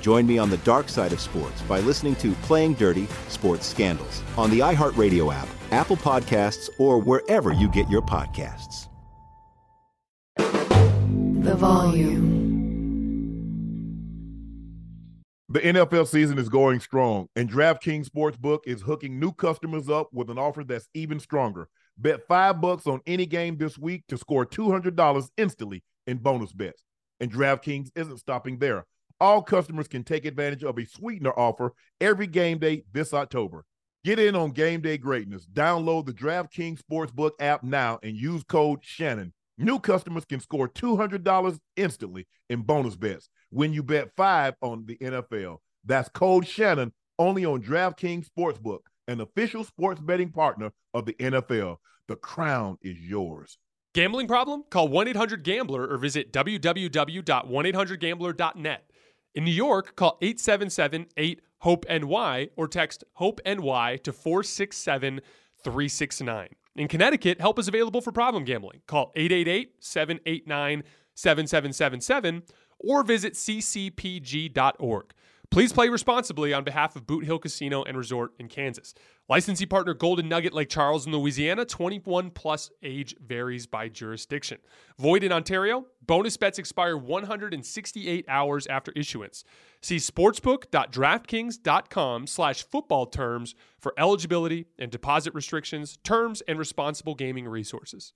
Join me on the dark side of sports by listening to Playing Dirty Sports Scandals on the iHeartRadio app, Apple Podcasts, or wherever you get your podcasts. The volume. The NFL season is going strong, and DraftKings Sportsbook is hooking new customers up with an offer that's even stronger. Bet five bucks on any game this week to score $200 instantly in bonus bets. And DraftKings isn't stopping there. All customers can take advantage of a sweetener offer every game day this October. Get in on game day greatness. Download the DraftKings Sportsbook app now and use code Shannon. New customers can score $200 instantly in bonus bets when you bet five on the NFL. That's code Shannon only on DraftKings Sportsbook, an official sports betting partner of the NFL. The crown is yours. Gambling problem? Call 1 800 Gambler or visit www.1800Gambler.net. In New York, call 877 8 HOPE NY or text HOPE NY to 467 369. In Connecticut, help is available for problem gambling. Call 888 789 7777 or visit ccpg.org. Please play responsibly on behalf of Boot Hill Casino and Resort in Kansas. Licensee partner Golden Nugget Lake Charles in Louisiana. 21 plus age varies by jurisdiction. Void in Ontario. Bonus bets expire 168 hours after issuance. See sportsbook.draftkings.com slash football terms for eligibility and deposit restrictions, terms, and responsible gaming resources.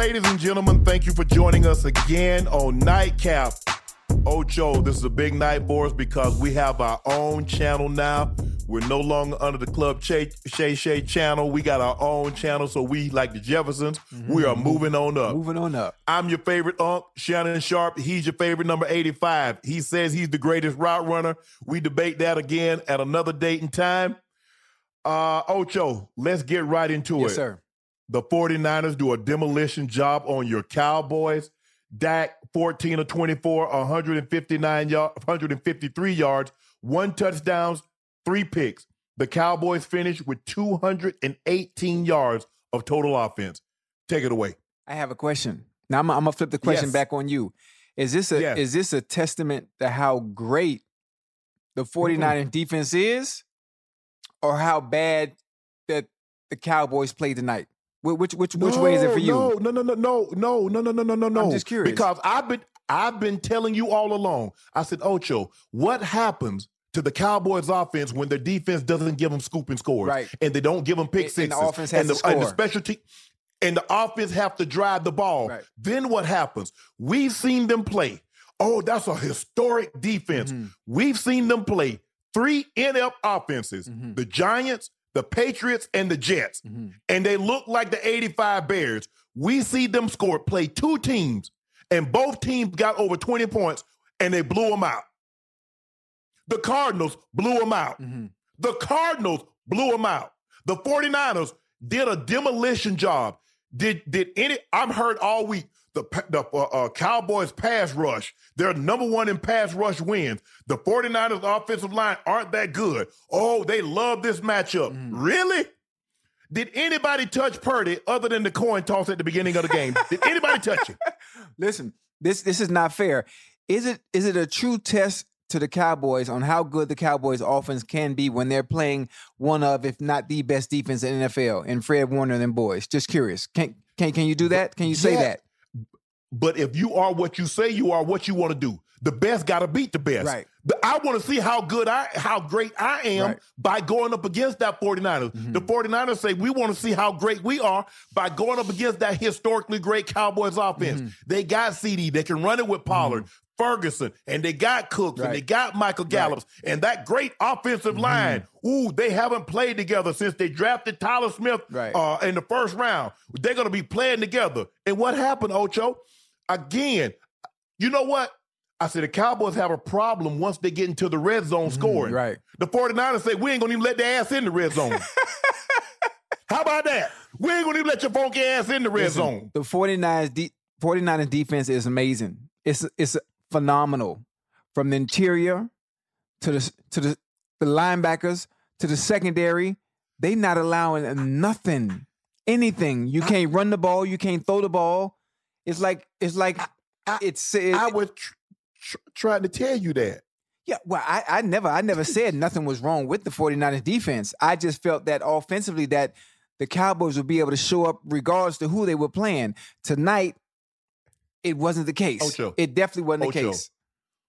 Ladies and gentlemen. Thank you for joining us again on Nightcap. Ocho, this is a big night for us because we have our own channel now. We're no longer under the Club Shay Shay, Shay channel. We got our own channel, so we, like the Jeffersons, we are moving on up. Moving on up. I'm your favorite unk, Shannon Sharpe. He's your favorite number 85. He says he's the greatest route runner. We debate that again at another date and time. Uh, Ocho, let's get right into Yes, it. sir. The 49ers do a demolition job on your Cowboys. Dak, 14 of 24, 159 yards, 153 yards, one touchdowns, three picks. The Cowboys finish with 218 yards of total offense. Take it away. I have a question. Now I'm, I'm gonna flip the question Yes. back on you. Is this a Yes. is this a testament to how great the mm-hmm. 49ers defense is, or how bad that the Cowboys played tonight? Wh- Which which which way is it for you? No, no, no, no, no, no, no, no, no, no, no, no. just curious. Because I've been I've been telling you all along. I said, Ocho, what happens to the Cowboys offense when their defense doesn't give them scooping scores? Right. And they don't give them pick sixes. and the offense has and to the, and the score. special and the offense have to drive the ball. Right. Then what happens? We've seen them play. Oh, that's a historic defense. Mhm. We've seen them play three NF offenses: Mhm. the Giants, the Patriots, and the Jets Mhm. and they look like the 85 Bears. We see them score, play two teams, and both teams got over 20 points, and they blew them out. The Cardinals blew them out. Mhm. The Cardinals blew them out. The 49ers did a demolition job. Did did any I'm heard all week. The the uh, uh, Cowboys pass rush. They're number one in pass rush wins. The 49ers offensive line aren't that good. Oh, they love this matchup. Really? Did anybody touch Purdy other than the coin toss at the beginning of the game? Did anybody touch him? Listen, this this is not fair. Is it is it a true test to the Cowboys on how good the Cowboys offense can be when they're playing one of, if not the best defense in NFL and Fred Warner and boys? Just curious. Can can can you do that? Can you say Yeah. that? But if you are what you say you are, what you want to do, the best got to beat the best. Right. The- I want to see how good I, how great I am Right. by going up against that 49ers. Mm-hmm. The 49ers say we want to see how great we are by going up against that historically great Cowboys offense. Mm-hmm. They got CeeDee, they can run it with Pollard. Ferguson and they got Cooks and they got Michael Gallup and that great offensive Mm-hmm. line. Ooh, they haven't played together since they drafted Tyler Smith Right. uh, in the first round. They're going to be playing together. And what happened, Ocho? Again, you know what? I said the Cowboys have a problem once they get into the red zone scoring. Mm-hmm. right. The 49ers say, we ain't going to even let their ass in the red zone. How about that? We ain't going to even let your funky ass in the red Listen, zone. The 49ers, de- 49ers defense is amazing. It's it's phenomenal. From the interior to the to the, the linebackers to the secondary, they not allowing nothing, anything. You can't run the ball, you can't throw the ball. It's like it's like it's it, I was tr- tr- trying to tell you that. yeah, well, I, I never I never said nothing was wrong with the 49ers defense. I just felt that offensively that the Cowboys would be able to show up regardless to who they were playing. Tonight, it wasn't the case. Ocho. It definitely wasn't the case.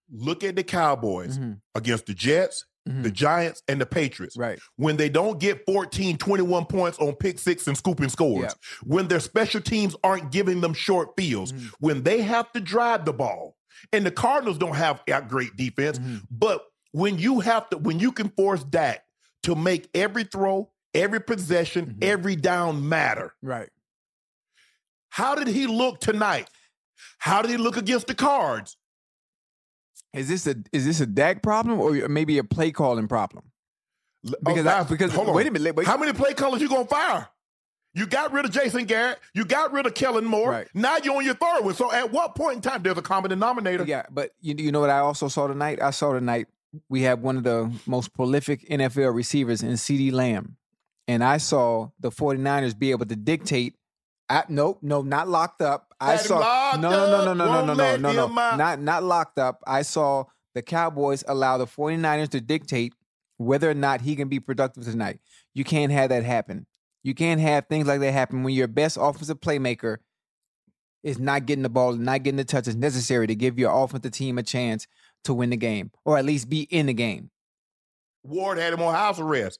Look at the Cowboys Mhm. against the Jets, Mhm. the Giants, and the Patriots. Right. when they don't get 14, 21 points on pick six and scooping scores, when their special teams aren't giving them short fields, Mm-hmm. when they have to drive the ball. And the Cardinals don't have a great defense, Mm-hmm. but when you have to, when you can force Dak to make every throw, every possession, Mm-hmm. every down matter. Right. How did he look tonight? How did he look against the Cards? Is this a is this a Dak problem or maybe a play calling problem? Oh, because oh, I- because- hold on. wait a minute, wait- How many play callers you gonna fire? You got rid of Jason Garrett. You got rid of Kellen Moore. Right. Now you're on your third one. So at what point in time there's a common denominator? Yeah, but you you know what I also saw tonight? I saw tonight we have one of the most prolific NFL receivers in CeeDee Lamb. And I saw the 49ers be able to dictate I, nope, no, not locked up. I Had saw no, no, no, no, no, no, no, no, no, no, not not locked up. I saw the Cowboys allow the 49ers to dictate whether or not he can be productive tonight. You can't have that happen. You can't have things like that happen when your best offensive playmaker is not getting the ball, and not getting the touches necessary to give your offensive team a chance to win the game or at least be in the game. Ward had him on house arrest.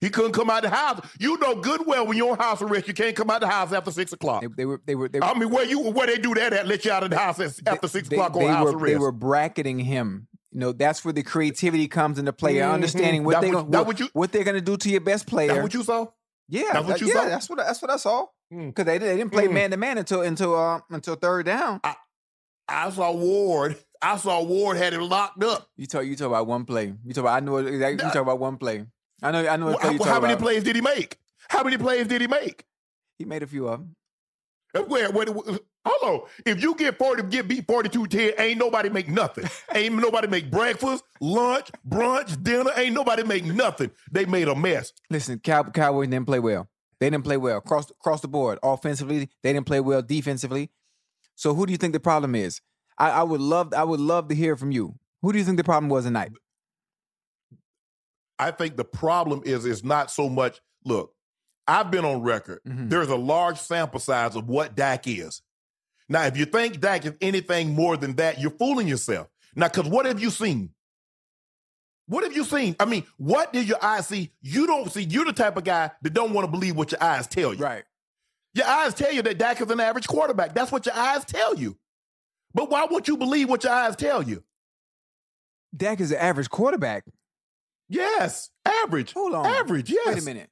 He couldn't come out of the house. You know good well when you're on house arrest, you can't come out of the house after six o'clock. They, they were they were they, I mean, where you where they do that at? Let you out of the house at- after six they- o'clock on they house were, arrest. They were bracketing him. You know, that's where the creativity comes into play. Mhm. Understanding what they, what, what, what they're going to do to your best player. That what you saw? yeah, that's what you yeah, saw? that's what that's what I saw. Mm. Because they, they didn't play Mm. man to man until until uh, until third down. I saw Ward. I saw Ward had him locked up. You talk you talk about one play. You talk about I know exactly. You talk about one play. I know I know what Well, how, how many about. plays did he make? How many plays did he make? He made a few of them. Uh, where, where, where- hello, if you get 40, get beat 42 10, ain't nobody make nothing. ain't nobody make breakfast, lunch, brunch, dinner. Ain't nobody make nothing. They made a mess. Listen, Cow- Cowboys didn't play well. They didn't play well across across the board. Offensively, they didn't play well. Defensively, so who do you think the problem is? I, I would love I would love to hear from you. Who do you think the problem was tonight? I think the problem is it's not so much. Look, I've been on record. Mhm. There's a large sample size of what Dak is. Now, if you think Dak is anything more than that, you're fooling yourself. Now, because what have you seen? What have you seen? I mean, what did your eyes see? You don't see. You're the type of guy that don't want to believe what your eyes tell you. Right. Your eyes tell you that Dak is an average quarterback. That's what your eyes tell you. But why won't you believe what your eyes tell you? Dak is an average quarterback. Yes, average. Hold on. Average, yes. Wait a minute.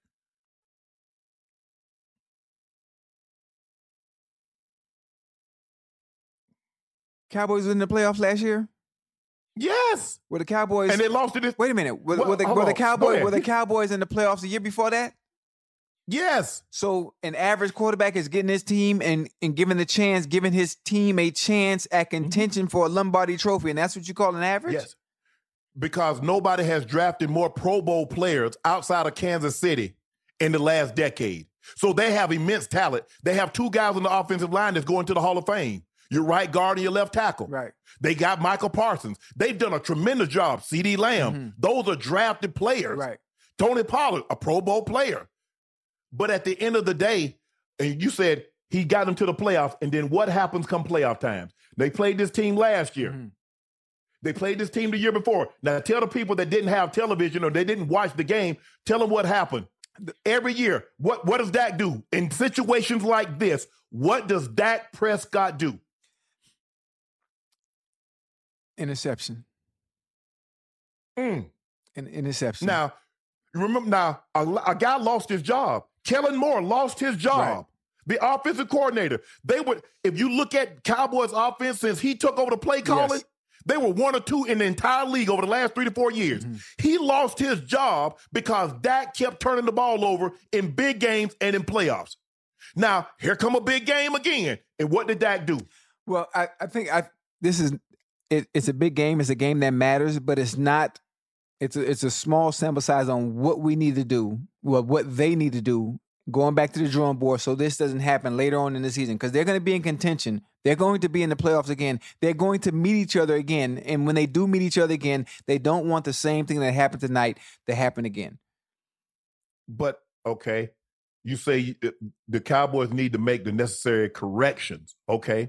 Cowboys in the playoffs last year. Yes. Were the Cowboys? And they lost to this. wait a minute. Were, Well, were the, were the Cowboys? Were the Cowboys in the playoffs the year before that? Yes. So an average quarterback is getting his team and and giving the chance, giving his team a chance at mm-hmm. contention for a Lombardi trophy, and that's what you call an average? Yes. Because nobody has drafted more Pro Bowl players outside of Kansas City in the last decade. So they have immense talent. They have two guys on the offensive line that's going to the Hall of Fame. Your right guard and your left tackle. Right. They got Michael Parsons. They've done a tremendous job. CeeDee Lamb. Those are drafted players. Right. Tony Pollard, a Pro Bowl player. But at the end of the day, and you said he got them to the playoffs, and then what happens come playoff times? They played this team last year. Mhm. They played this team the year before. Now tell the people that didn't have television or they didn't watch the game, tell them what happened. Every year, what, what does Dak do? In situations like this, what does Dak Prescott do? Interception. Mm. An interception. Now, you remember now, a, a guy lost his job. Kellen Moore lost his job. Right. The offensive coordinator. They would, if you look at Cowboys offense since he took over the play calling, Yes. They were one or two in the entire league over the last three to four years. Mm-hmm. He lost his job because Dak kept turning the ball over in big games and in playoffs. Now, here come a big game again. And what did Dak do? Well, I, I think I this is it, it's a big game. It's a game that matters, but it's not. It's a, it's a small sample size on what we need to do. Well, what they need to do. Going back to the drawing board, so this doesn't happen later on in the season because they're going to be in contention. They're going to be in the playoffs again. They're going to meet each other again, and when they do meet each other again, they don't want the same thing that happened tonight to happen again. But okay, you say the Cowboys need to make the necessary corrections. Okay,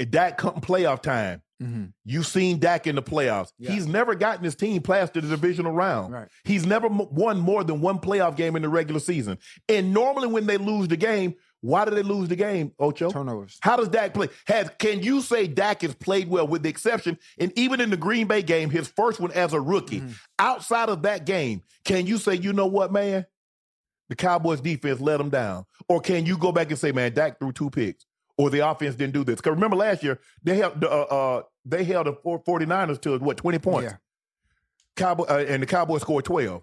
at Dak come playoff time, Mm-hmm. you've seen Dak in the playoffs. Yeah. He's never gotten his team past the divisional round. Right. He's never won more than one playoff game in the regular season. And normally, when they lose the game, why do they lose the game, Ocho? Turnovers. How does Dak play? Has can you say Dak has played well, with the exception, and even in the Green Bay game, his first one as a rookie, Mhm. outside of that game, can you say, you know what, man? The Cowboys defense let him down. Or can you go back and say, man, Dak threw two picks, or the offense didn't do this? Because remember last year, they held the uh, uh, they held the 49ers to what, 20 points? Yeah. Cowboy uh, and the Cowboys scored 12.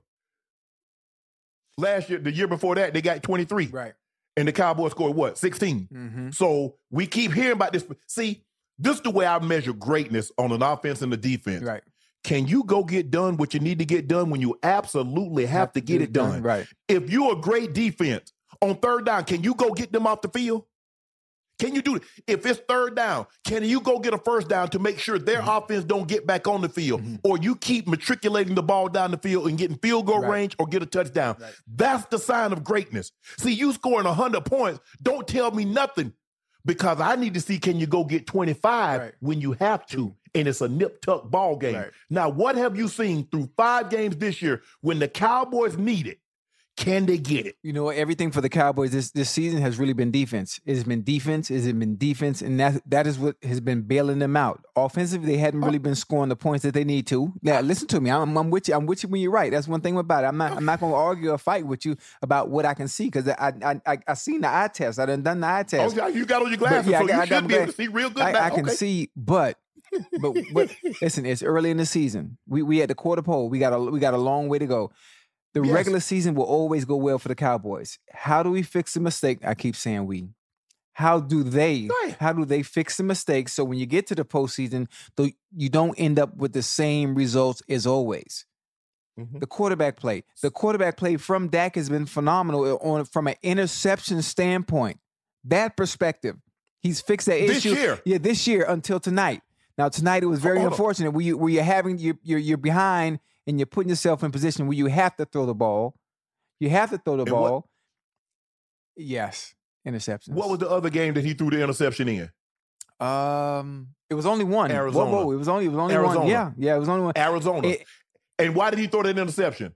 Last year, the year before that, they got 23. Right. And the Cowboys scored what? 16. Mm-hmm. So we keep hearing about this. See, this is the way I measure greatness on an offense and the defense. Right. Can you go get done what you need to get done when you absolutely have, to get it done? Right. If you're a great defense on third down, can you go get them off the field? Can you do it? If it's third down, can you go get a first down to make sure their Mm-hmm. offense don't get back on the field, or you keep matriculating the ball down the field and getting field goal Right. range or get a touchdown? Right. That's the sign of greatness. See, you scoring hundred points, don't tell me nothing, because I need to see can you go get twenty five Right. when you have to, and it's a nip tuck ball game. Now, what have you seen through five games this year when the Cowboys need it? Can they get it? You know, everything for the Cowboys this this season has really been defense. It has been defense. It has been defense, and that that is what has been bailing them out. Offensively, they hadn't really been scoring the points that they need to. Now, ah. listen to me. I'm, I'm with you. I'm with you when you're right. That's one thing about it. I'm not. I'm not going to argue or fight with you about what I can see because I I I I seen the eye test. I done done the eye test. Oh, you got on your But glasses, yeah, I so got- you I got should my be able to see real good. I. I can Okay. see, but but but listen, it's early in the season. We we at the quarter pole. We got a we got a long way to go. The Yes. regular season will always go well for the Cowboys. How do we fix the mistake? I keep saying we. How do they? Right. How do they fix the mistakes so when you get to the postseason, though you don't end up with the same results as always? Mhm. The quarterback play. The quarterback play from Dak has been phenomenal on from an interception standpoint. That perspective, he's fixed that This issue. year. Yeah, this year until tonight. Now tonight it was very Hold unfortunate where you where you're having you're, you're you're behind and you're putting yourself in position where you have to throw the ball. You have to throw the And what- ball. Yes, interceptions. What was the other game that he threw the interception in? um? It was only one. Arizona. whoa, it was only it was only one. Arizona. Yeah, yeah, it was only one. Arizona. It- and why did he throw that interception?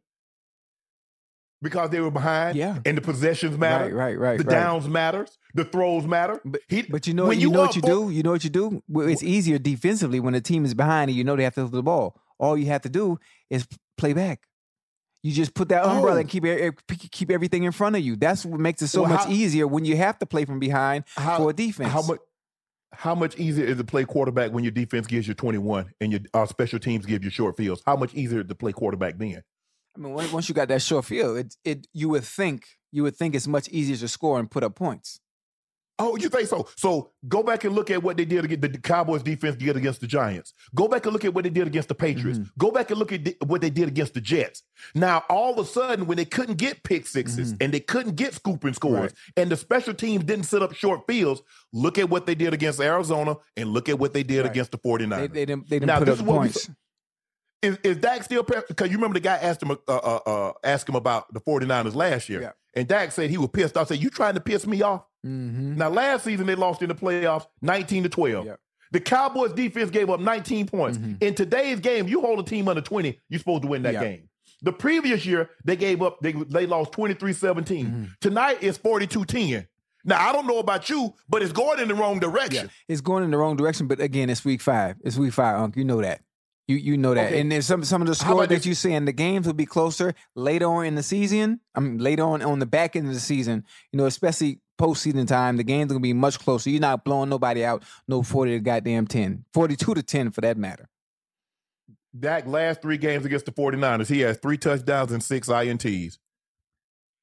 Because they were behind. Yeah. And the possessions matter. Right, right, right. The right. downs matters. The throws matter. But, He- but you know, when you, know what you for- do. You know what you do. Well, It's easier defensively when the team is behind and you know they have to throw the ball. All you have to do is play back. You just put that umbrella Oh. and keep keep everything in front of you. That's what makes it so Well, much how- easier when you have to play from behind How- for a defense. How much? How much easier is it to play quarterback when your defense gives you 21 and your uh, special teams give you short fields? How much easier to play quarterback then? I mean, once you got that short field, it it you would think you would think it's much easier to score and put up points. Oh, you think so? So go back and look at what they did against the Cowboys defense did against the Giants. Go back and look at what they did against the Patriots. Mm-hmm. Go back and look at di- what they did against the Jets. Now, all of a sudden, when they couldn't get pick 6s and they couldn't get scooping scores, Mm-hmm. Right. and the special teams didn't set up short fields, look at what they did against Arizona and look at what they did Right. against the 49ers. They, they didn't they didn't Now, put this up is what we points. is, is Dak still because you remember the guy asked him uh, uh, uh, asked him about the 49ers last year. Yeah. And Dak said he was pissed off. Said, You trying to piss me off? Hmm Now, last season they lost in the playoffs 19 to 12. Yep. The Cowboys defense gave up 19 points. Mhm. In today's game, you hold a team under 20, you're supposed to win that Yep. game. The previous year, they gave up, they, they lost 23 17. Mm-hmm. Tonight is 42 10. Now, I don't know about you, but it's going in the wrong direction. It's going in the wrong direction, but again, it's week five. It's week five, Unc. You know that. You you know that. Okay. And then some some of the scores that you see saying the games will be closer later on in the season. I mean later on on the back end of the season, you know, especially postseason time, the games are gonna be much closer. You're not blowing nobody out, no 40 to goddamn 10. 42 to 10 for that matter. Dak last three games against the 49ers, he has three touchdowns and six INTs.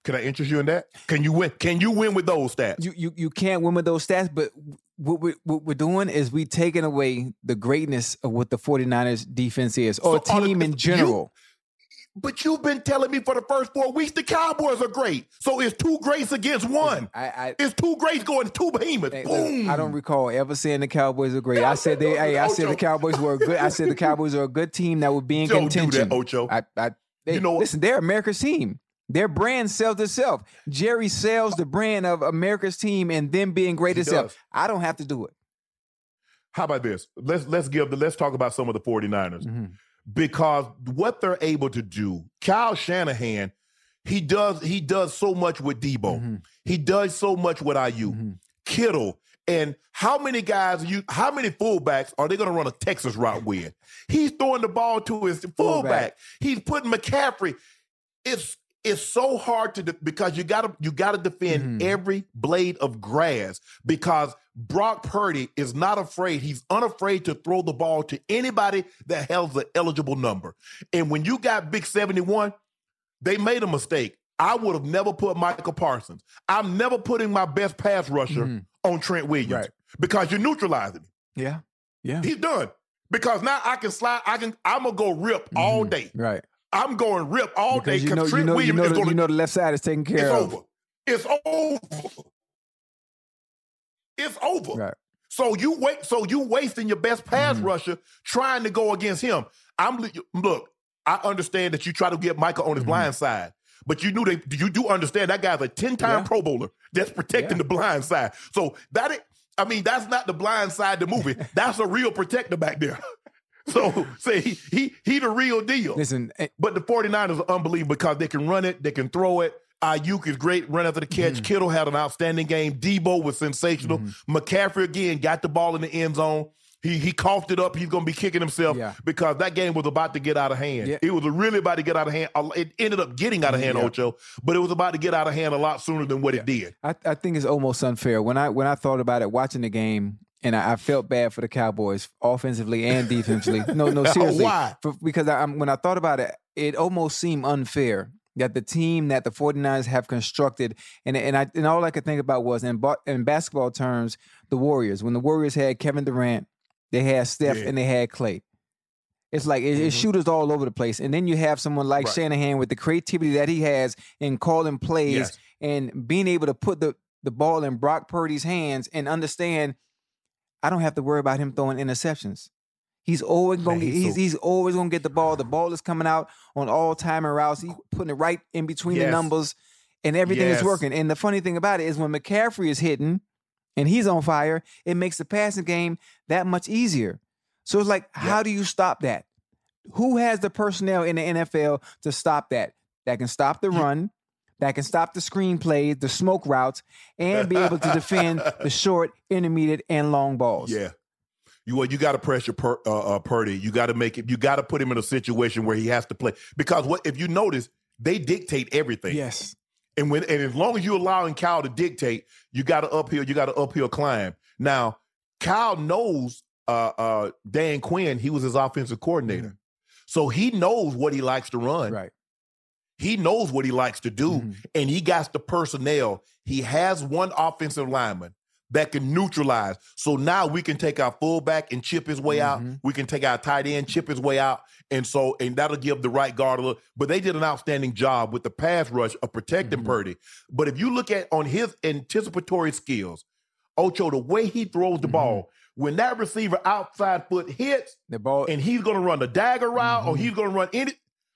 Can I interest you in that? Can you win? Can you win with those stats? You you you can't win with those stats, but what we're, what we're doing is we taking away the greatness of what the 49ers defense is, or So, are the- team in you- general. But you've been telling me for the first four weeks the Cowboys are great. So it's two greats against one. I, I It's two greats going two behemoths. Hey, Boom. I don't recall ever saying the Cowboys are great. I said they. Hey, I said the Cowboys were a good. I said the Cowboys are a good team that would be in Don't do that, Ocho. I, I, they, You know what? listen, they're America's team. Their brand sells itself. Jerry sells the brand of America's team and them being great itself. I don't have to do it. How about this? Let's let's give the let's talk about some of the 49ers. Mm-hmm. Because what they're able to do, Kyle Shanahan, he does he does so much with Deebo. Mm-hmm. He does so much with Aiyuk. Kittle. And how many guys you how many fullbacks are they gonna run a Texas route with? He's throwing the ball to his fullback. Fullback. He's putting McCaffrey. It's it's so hard to de- because you gotta you gotta defend Mhm. every blade of grass because Brock Purdy is not afraid. He's unafraid to throw the ball to anybody that has an eligible number. And when you got Big 71, they made a mistake. I would have never put Michael Parsons. I'm never putting my best pass rusher Mhm. on Trent Williams Right. because you're neutralizing him. Yeah. Yeah. He's done. Because now I can slide, I can I'm gonna go rip all Mhm. day. Right. I'm going rip all day Because you know, you know, you know, the, gonna you know the left side is taken care it's of. over. It's over. It's over. Right. So you wait. So you wasting your best pass Mhm. rusher trying to go against him. I'm look. I understand that you try to get Michael on his Mhm. blind side, but you knew that you do understand that guy's a ten time Yeah. Pro Bowler that's protecting Yeah. the blind side. So that it, I mean, that's not the blind side the movie. that's a real protector back there. so say he he he the real deal. Listen, eh, But the 49ers are unbelievable because they can run it, they can throw it. Aiyuk is great, run after the catch. Mm-hmm. Kittle had an outstanding game. Deebo was sensational. McCaffrey again got the ball in the end zone. He he coughed it up. He's going to be kicking himself Yeah. because that game was about to get out of hand. Yeah. It was really about to get out of hand. It ended up getting out of hand, Yeah. Ocho, but it was about to get out of hand a lot sooner than what it did. I, I think it's almost unfair. When I when I thought about it, watching the game, and I, I felt bad for the Cowboys, offensively and defensively. No, no, oh, seriously. Why? For, because I, when I thought about it, it almost seemed unfair that the team that the 49ers have constructed, and and I and all I could think about was in in basketball terms, the Warriors. When the Warriors had Kevin Durant, they had Steph, Yeah. and they had Clay. It's like it, it's mm-hmm. shooters all over the place, and then you have someone like Right. Shanahan with the creativity that he has in calling plays Yes. and being able to put the the ball in Brock Purdy's hands and understand I don't have to worry about him throwing interceptions. He's always going to Man, get, he's he's, so- he's always going to get the ball. The ball is coming out on all timing routes. He's putting it right in between the numbers and everything is working. And the funny thing about it is when McCaffrey is hitting and he's on fire, it makes the passing game that much easier. So it's like, how do you stop that? Who has the personnel in the NFL to stop that? That can stop the run, that can stop the screen plays, the smoke routes, and be able to defend the short, intermediate, and long balls. Yeah. You well, you got to pressure per, uh, uh, Purdy. You got to make it. You got to put him in a situation where he has to play because what if you notice they dictate everything. Yes. And when and as long as you're allowing Kyle to dictate, you got to uphill. You got to uphill climb. Now, Kyle knows uh, uh, Dan Quinn. He was his offensive coordinator, so he knows what he likes to run. Right. He knows what he likes to do, Mhm. and he got the personnel. He has one offensive lineman that can neutralize. So now we can take our fullback and chip his way out. Mhm. We can take our tight end, chip his way out. And so, and that'll give the right guard a little. But they did an outstanding job with the pass rush of protecting Mhm. Purdy. But if you look at on his anticipatory skills, Ocho, the way he throws the Mhm. ball, when that receiver outside foot hits, The ball, and he's going to run the dagger route or Mhm. he's going to run any,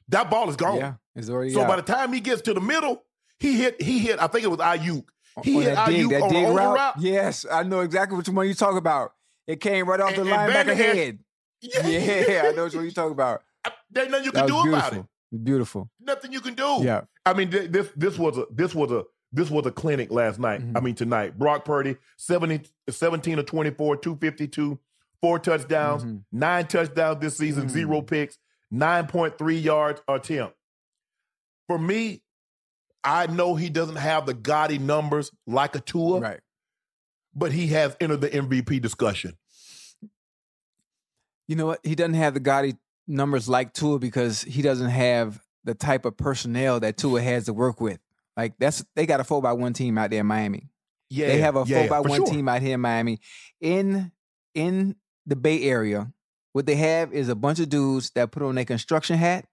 that ball is gone. yeah, it's already So out. by the time he gets to the middle, he hit. He hit. I think it was Aiyuk. He on hit dig, Aiyuk on dig the route. route. Yes, I know exactly which one you talk about. It came right off the And- and linebacker Vanderhead- head. Yeah, Yeah, I know which one you talk about. There's nothing you can do about beautiful. it. Beautiful. Nothing you can do. Yeah. I mean, th- this this was a this was a this was a clinic last night. Mhm. I mean, tonight. Brock Purdy, 70, 17 of 24, 252, four touchdowns, Mhm. nine touchdowns this season, Mhm. zero picks, 9.3 yards attempt. For me, I know he doesn't have the gaudy numbers like a Tua, Right. but he has entered the MVP discussion. You know what? He doesn't have the gaudy numbers like Tua because he doesn't have the type of personnel that Tua has to work with. Like that's they got a four by one team out there in Miami. Yeah, they have a yeah, four by one sure. team out here in Miami. In in the Bay Area, what they have is a bunch of dudes that put on their construction hat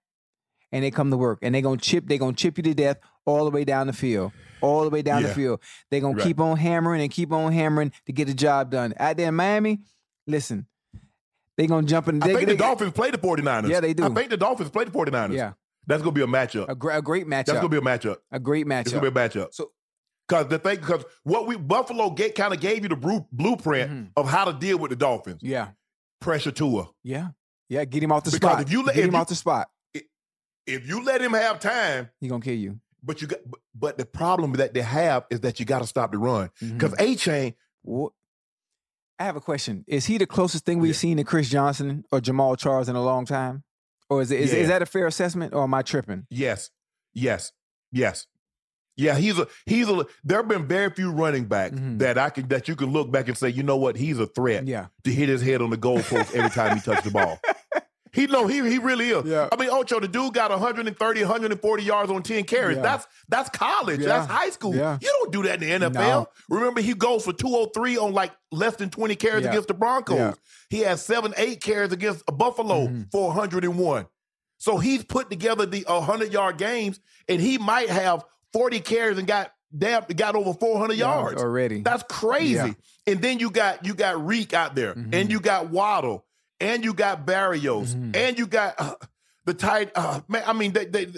and they come to work and they're gonna chip, they're gonna chip you to death all the way down the field. All the way down the field. They're gonna Right. keep on hammering and keep on hammering to get the job done. Out there in Miami, listen, they're gonna jump in. I think they- the Dolphins play the 49ers. Yeah, they do. I think the Dolphins play the 49ers. Yeah, That's to be a matchup. a, gr- a great matchup. That's to be a matchup. a great matchup. It's to be a matchup. So Because the thing, because what we Buffalo get kind of gave you the blueprint Mhm. of how to deal with the Dolphins. yeah, Pressure Tua. yeah, yeah. Get him off the Because spot. if you let- get him you- off the spot, If you let him have time, he gonna kill you. but you got, but- the problem that they have is that you got to stop the run. Mm-hmm. Because Achane, What? I have a question. Is he the closest thing we've Yeah. seen to Chris Johnson or Jamaal Charles in a long time? Or is it is, Yeah. is that a fair assessment or am I tripping? yes, yes, yes. Yeah, he's a he's a. There have been very few running backs Mhm. that I can that you can look back and say, you know what, he's a threat. Yeah. to hit his head on the goalpost every time he touched the ball. He no, he he really is. Yeah. I mean, Ocho, the dude got 130, 140 yards on 10 carries. Yeah. That's that's college. Yeah. That's high school. Yeah. You don't do that in the NFL. No. Remember, he goes for 203 on like less than 20 carries against the Broncos. He has seven, eight carries against a Buffalo Mhm. for 101. So he's put together the 100 yard games, and he might have 40 carries and got damn got over 400 yards. already. That's crazy. Yeah. And then you got you got Reek out there, Mhm. and you got Waddle, and you got Berrios, Mhm. and you got uh, the tight. Uh, man, I mean they they.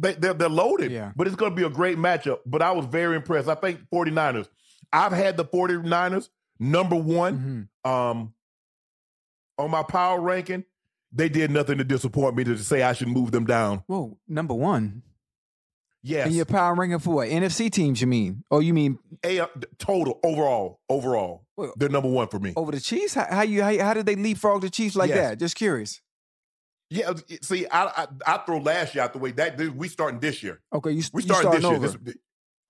They, they're, they're loaded, Yeah. but it's going to be a great matchup. But I was very impressed. I think 49ers. I've had the 49ers number one Mhm. um, on my power ranking. They did nothing to disappoint me to say I should move them down. Whoa, number one. Yes, And your power ranking for what? NFC teams, you mean? Oh, you mean A, uh, total overall, overall, Well- they're number one for me. over the Chiefs? How, how you how, how did they leapfrog the Chiefs like Yes. that? Just curious. Yeah, uh, see, I, I I throw last year out the way. That we starting this year. Okay, you, We you starting this starting year. This,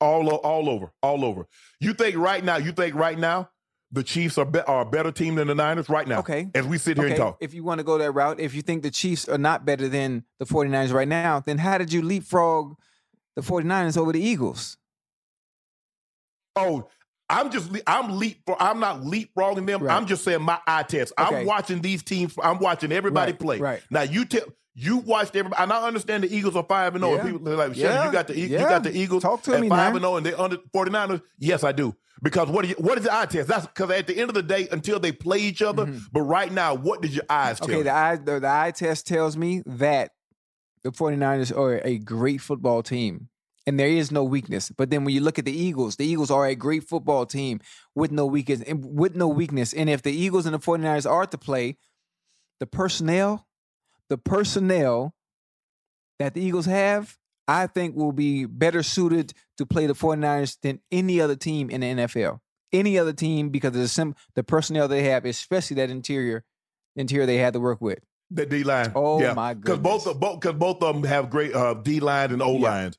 all all over, all over. You think right now? You think right now the Chiefs are be, are a better team than the Niners right now? Okay. as we sit here Okay, and talk. if you want to go that route, if you think the Chiefs are not better than the 49ers right now, then how did you leapfrog the 49ers over the Eagles? Oh, I'm just I'm leap. For I'm not leapfrogging them. Right. I'm just saying my eye test. Okay. I'm watching these teams. I'm watching everybody Right, play. right. now, you tell you watched everybody, and I understand the Eagles are five and zero. Yeah. People like, Yeah. you got the E- you got the Eagles Talk to at me five now. and zero, and they're under 49ers. Yes, I do. Because what do you, what is the eye test? That's because at the end of the day, until they play each other. But right now, what did your eyes tell? Mm-hmm. Okay, the eye the, the eye test tells me that the 49ers are a great football team. And there is no weakness. But then when you look at the Eagles, the Eagles are a great football team with no weakness and with no weakness. And if the Eagles and the 49ers are to play, the personnel, the personnel that the Eagles have, I think will be better suited to play the 49ers than any other team in the NFL. Any other team because of the sim- the personnel they have, especially that interior interior they had to work with. The D line. Oh, yeah. my Because both of both because both of them have great uh, D line and O lines.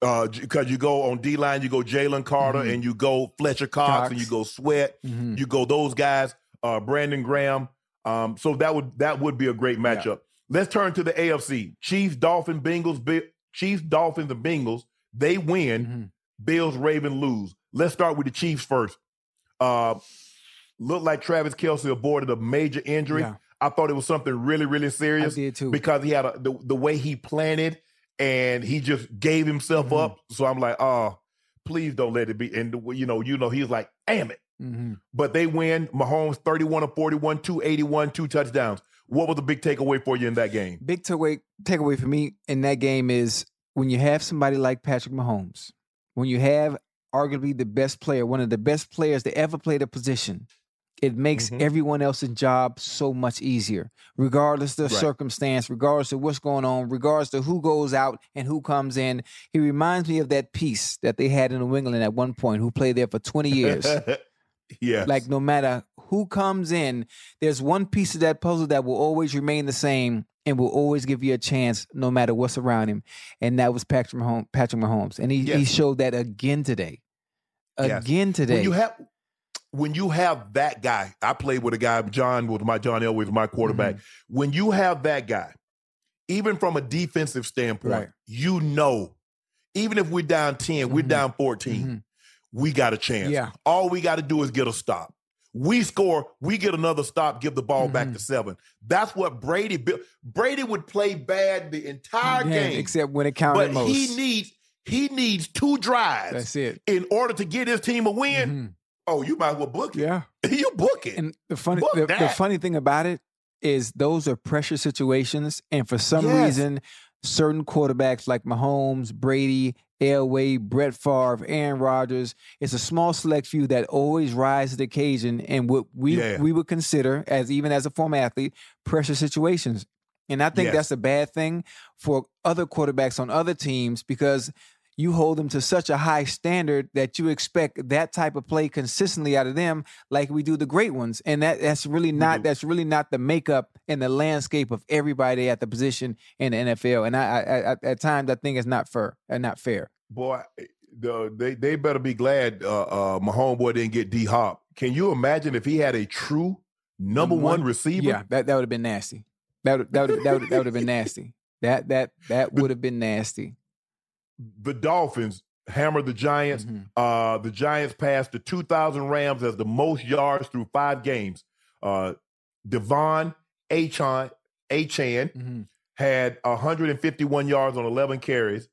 Because you go on D line, you go Jalen Carter Mhm. and you go Fletcher Cox, Cox. and you go Sweat. Mhm. You go those guys, uh, Brandon Graham. Um, so that would that would be a great matchup. Let's turn to the AFC: Chiefs, Dolphins, Bengals, Bi- Chiefs, Dolphins, and Bengals. They win. Mm-hmm. Bills, Raven lose. Let's start with the Chiefs first. Uh, looked like Travis Kelce avoided a major injury. Yeah. I thought it was something really, really I serious did too. because he had a, the, the way he planted and he just gave himself Mhm. up. So I'm like, oh, please don't let it be. And you know, you know, he's like, damn it. hmm But they win. Mahomes 31 of 41, 281, two touchdowns. What was the big takeaway for you in that game? Big takeaway takeaway for me in that game is when you have somebody like Patrick Mahomes, when you have arguably the best player, one of the best players to ever play the position, it makes Mhm. everyone else's job so much easier, regardless of the Right. circumstance, regardless of what's going on, regardless of who goes out and who comes in. He reminds me of that piece that they had in New England at one point, who played there for 20 years. yes. Like no matter who comes in, there's one piece of that puzzle that will always remain the same and will always give you a chance no matter what's around him. And that was Patrick Mahomes. Patrick Mahomes. And he, he showed that again today. Yes. Again today. when you have when you have that guy, I played with a guy, John was my John Elway was my quarterback. Mm-hmm. When you have that guy, even from a defensive standpoint, Right. you know, even if we're down 10, we're Mhm. down 14, Mhm. we got a chance. Yeah. All we got to do is get a stop. We score, we get another stop, give the ball back to seven. That's what Brady built. Brady would play bad the entire Yeah, game, Except when it counted but most. he needs he needs two drives That's it. in order to get his team a win. Oh, you might as well book it. Yeah. you book it. And the funny the, the funny thing about it is those are pressure situations. And for some Yes. reason, certain quarterbacks like Mahomes, Brady, Elway, Brett Favre, Aaron Rodgers, it's a small select few that always rise to the occasion and what we Yeah. we would consider as even as a former athlete, pressure situations. And I think Yes. that's a bad thing for other quarterbacks on other teams because you hold them to such a high standard that you expect that type of play consistently out of them like we do the great ones. And that that's really not do. that's really not the makeup and the landscape of everybody at the position in the NFL and I, I, I at times I think it's not fair and not fair. Boy, the, they they better be glad uh, uh, my homeboy didn't get D Hop. Can you imagine if he had a true number one, receiver? yeah that that would have been nasty. That would that that would, that would have been nasty. That that that would have been nasty The Dolphins hammered the Giants. Mhm. Uh, the Giants passed the 2,000 Rams as the most yards through five games. Uh, De'Von Achane, Achane Mhm. had 151 yards on 11 carries.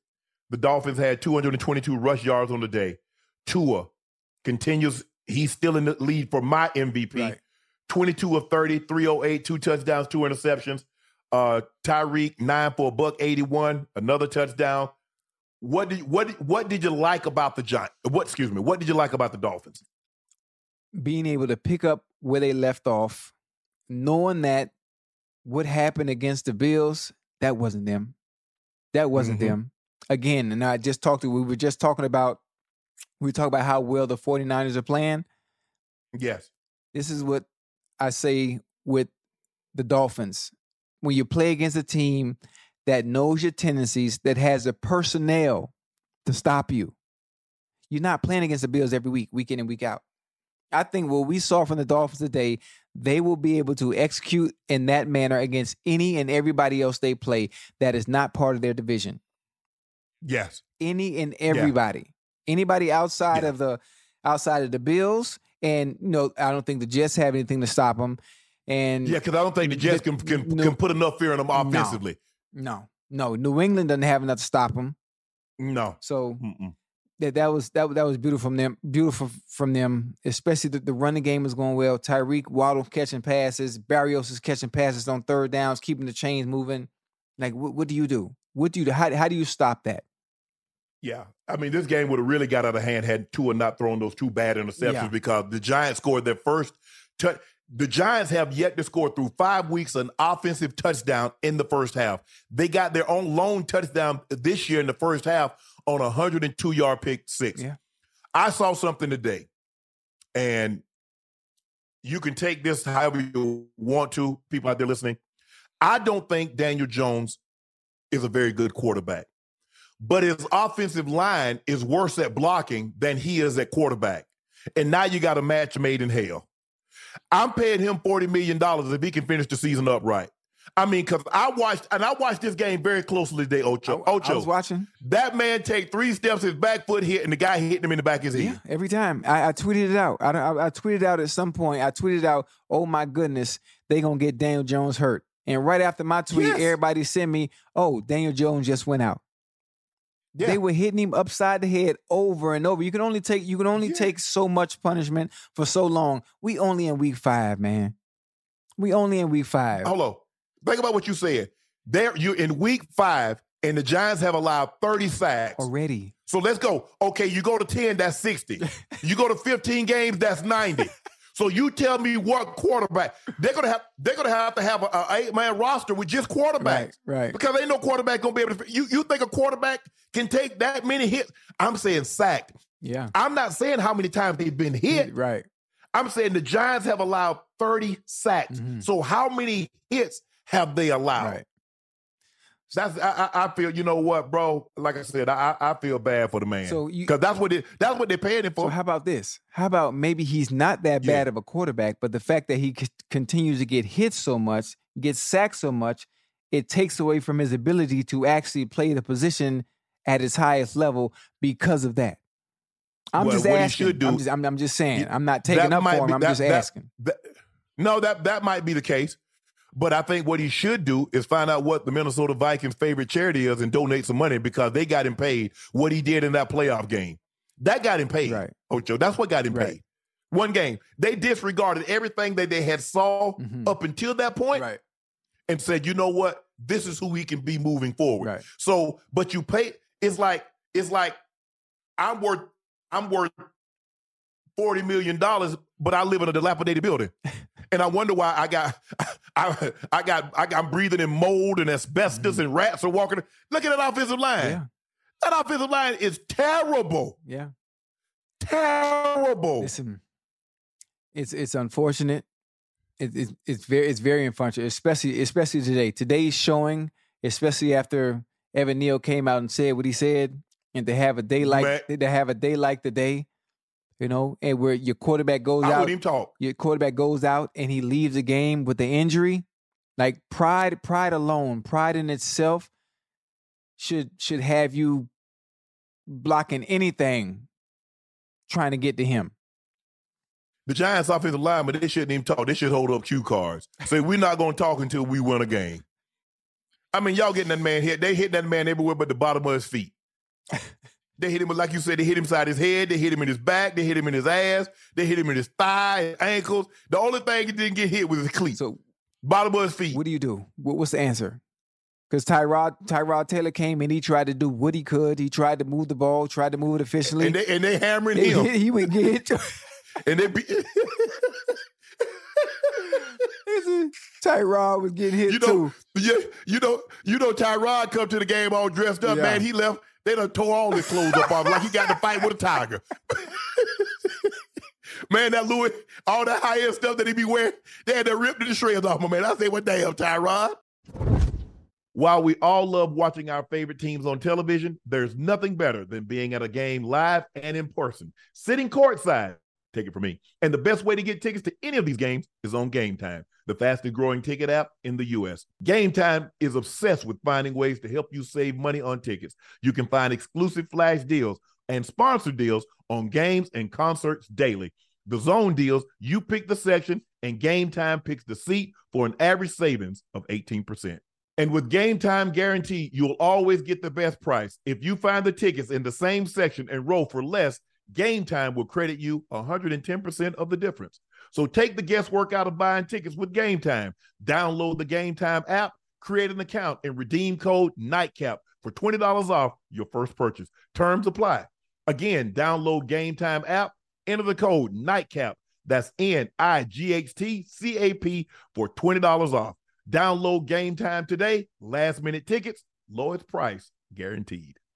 The Dolphins had 222 rush yards on the day. Tua continues. He's still in the lead for my MVP. Right. 22 of 30, 308, two touchdowns, two interceptions. Uh, Tyreek, nine for a buck 81, another touchdown. What did what what did you like about the Giants? What excuse me? What did you like about the Dolphins? being able to pick up where they left off, knowing that what happened against the Bills, that wasn't them. That wasn't Mhm. them. Again, and I just talked to, we were just talking about, we talking about how well the 49ers are playing. Yes. This is what I say with the Dolphins. When you play against a team that knows your tendencies, that has the personnel to stop you, you're not playing against the Bills every week, week in and week out. I think what we saw from the Dolphins today, they will be able to execute in that manner against any and everybody else they play that is not part of their division. Yes. Any and everybody. Anybody outside Yeah. of the outside of the Bills, and you know, I don't think the Jets have anything to stop them. And Yeah, because I don't think the Jets can can, No. can put enough fear in them offensively. No, no, New England doesn't have enough to stop them. No. So Mm-mm. that that was that that was beautiful from them. Beautiful from them, especially the, the running game is going well. Tyreek Waddle catching passes, Berrios is catching passes on third downs, keeping the chains moving. Like, what, what do you do? What do you do? How how do you stop that? Yeah. I mean, this game would have really got out of hand had Tua not thrown those two bad interceptions Yeah. because the Giants scored their first touch. The Giants have yet to score through five weeks an offensive touchdown in the first half. They got their own lone touchdown this year in the first half on a 102 yard pick six. Yeah. I saw something today, and you can take this however you want to, people out there listening. I don't think Daniel Jones is a very good quarterback but his offensive line is worse at blocking than he is at quarterback. And now you got a match made in hell. I'm paying him $40 million if he can finish the season upright. I mean, because I watched and I watched this game very closely today, Ocho. Ocho. I was watching. That man take three steps, his back foot hit, and the guy hit him in the back of his Yeah, head. every time. I, I tweeted it out. I, I, I tweeted out at some point. I tweeted out, "Oh my goodness, they gonna get Daniel Jones hurt." And right after my tweet, Yes. everybody sent me, "Oh, Daniel Jones just went out." Yeah. They were hitting him upside the head over and over. You can only take you can only Yeah. take so much punishment for so long. We only in week five, man. We only in week five. Hold on. Think about what you said. There, you're in week five, and the Giants have allowed 30 sacks. Already. So let's go. Okay, you go to 10, that's 60. you go to 15 games, that's 90. So you tell me what quarterback they're gonna have. They're gonna have to have a, a eight man roster with just quarterbacks, Right, right. Because ain't no quarterback gonna be able to. You you think a quarterback can take that many hits? I'm saying sacked. Yeah. I'm not saying how many times they've been hit. Right. I'm saying the Giants have allowed 30 sacks. Mhm. So how many hits have they allowed? Right. That's I, I feel you know what, bro. Like I said, I I feel bad for the man. So you- because that's what it that's what they're paying him for. So how about this? How about maybe he's not that Yeah. bad of a quarterback, but the fact that he c- continues to get hit so much, gets sacked so much, it takes away from his ability to actually play the position at its highest level because of that. I'm Well, just asking. should I'm just, I'm, I'm just saying. Yeah, I'm not taking up for him. be- I'm that- just that- asking. That- no, that that might be the case. But I think what he should do is find out what the Minnesota Vikings' favorite charity is and donate some money because they got him paid what he did in that playoff game. That got him paid. Right. Ocho. That's what got him Right. paid. One game. They disregarded everything that they had saw Mhm. up until that point Right. and said, you know what? This is who he can be moving forward. Right. So, but you pay, it's like, it's like I'm worth, I'm worth $40 million, but I live in a dilapidated building. And I wonder why I got, I, I got, I got, I'm breathing in mold and asbestos and rats are walking. Look at that offensive line. Mm-hmm. Yeah. That offensive line is terrible. Yeah. Terrible. Listen, it's it's unfortunate. It, it, it's very it's very unfortunate, especially especially today. Today's showing, especially after Evan Neal came out and said what he said, and to have a day like to have a day like today, you know, and where your quarterback goes I out, wouldn't talk. your quarterback goes out and he leaves the game with the injury, like pride, pride alone, pride in itself should should have you blocking anything trying to get to him. The Giants offensive line, but they shouldn't even talk. They should hold up cue cards. Say we're not going to talk until we win a game. I mean, y'all getting that man hit. They hit that man everywhere but the bottom of his feet. they hit him, like you said, they hit him side his head. They hit him in his back. They hit him in his ass. They hit him in his thigh, his ankles. The only thing he didn't get hit was his cleat. So bottom of his feet. What do you do? What's the answer? Because Tyrod Tyrod Taylor came and he tried to do what he could. He tried to move the ball, tried to move it efficiently. and they and they hammering He- him. he would get hit. and they be, Tyrod was getting hit you know, too. yeah, you know, you know, Tyrod come to the game all dressed up, Yeah. man. He left. They done tore all his clothes up off like he got to fight with a tiger. man, that Louis, all that high end stuff that he be wearing, they had to rip the shreds off my man. I say, what damn, Tyrod? While we all love watching our favorite teams on television, there's nothing better than being at a game live and in person, sitting courtside. Take it from me. And the best way to get tickets to any of these games is on Game Time, the fastest growing ticket app in the U.S. Game Time is obsessed with finding ways to help you save money on tickets. You can find exclusive flash deals and sponsor deals on games and concerts daily. The zone deals, you pick the section, and Game Time picks the seat for an average savings of 18%. And with Game Time Guarantee, you'll always get the best price. If you find the tickets in the same section and row for less, Game Time will credit you 110% of the difference. So take the guesswork out of buying tickets with Game Time. Download the Game Time app, create an account, and redeem code NIGHTCAP for $20 off your first purchase. Terms apply. Again, download Game Time app, enter the code NIGHTCAP. That's N I G H T C A P for $20 off. Download Game Time today. Last minute tickets, lowest price guaranteed.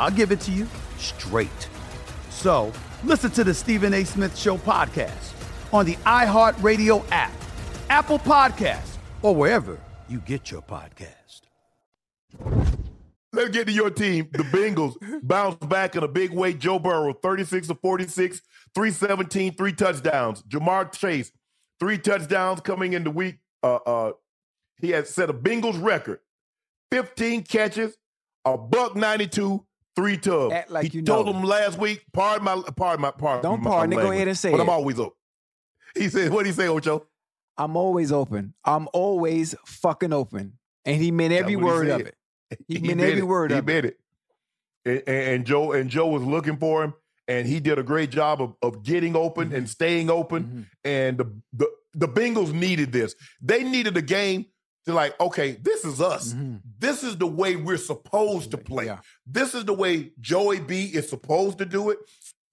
I'll give it to you straight. So listen to the Stephen A. Smith Show podcast on the iHeartRadio app, Apple Podcasts, or wherever you get your podcast. Let's get to your team. The Bengals bounce back in a big way. Joe Burrow, 36 to 46, 317, three touchdowns. Ja'Marr Chase, three touchdowns coming in the week. Uh, uh, he has set a Bengals record 15 catches, a buck 92, three tubs. Act like he you told know. him last week, pardon my, pardon my, pardon Don't my pardon it. Go ahead and say But I'm always open. He said, what did he say, Ocho? I'm always open. I'm always fucking open. And he meant every he word of it. He meant every it. word He of it. meant it. And, and- and Joe and Joe was looking for him, and he did a great job of, of getting open Mm-hmm. and staying open. And the, the the Bengals needed this. They needed a game to like, okay, this is us. This is the way we're supposed to play. Mm-hmm. Yeah. This is the way Joey B is supposed to do it.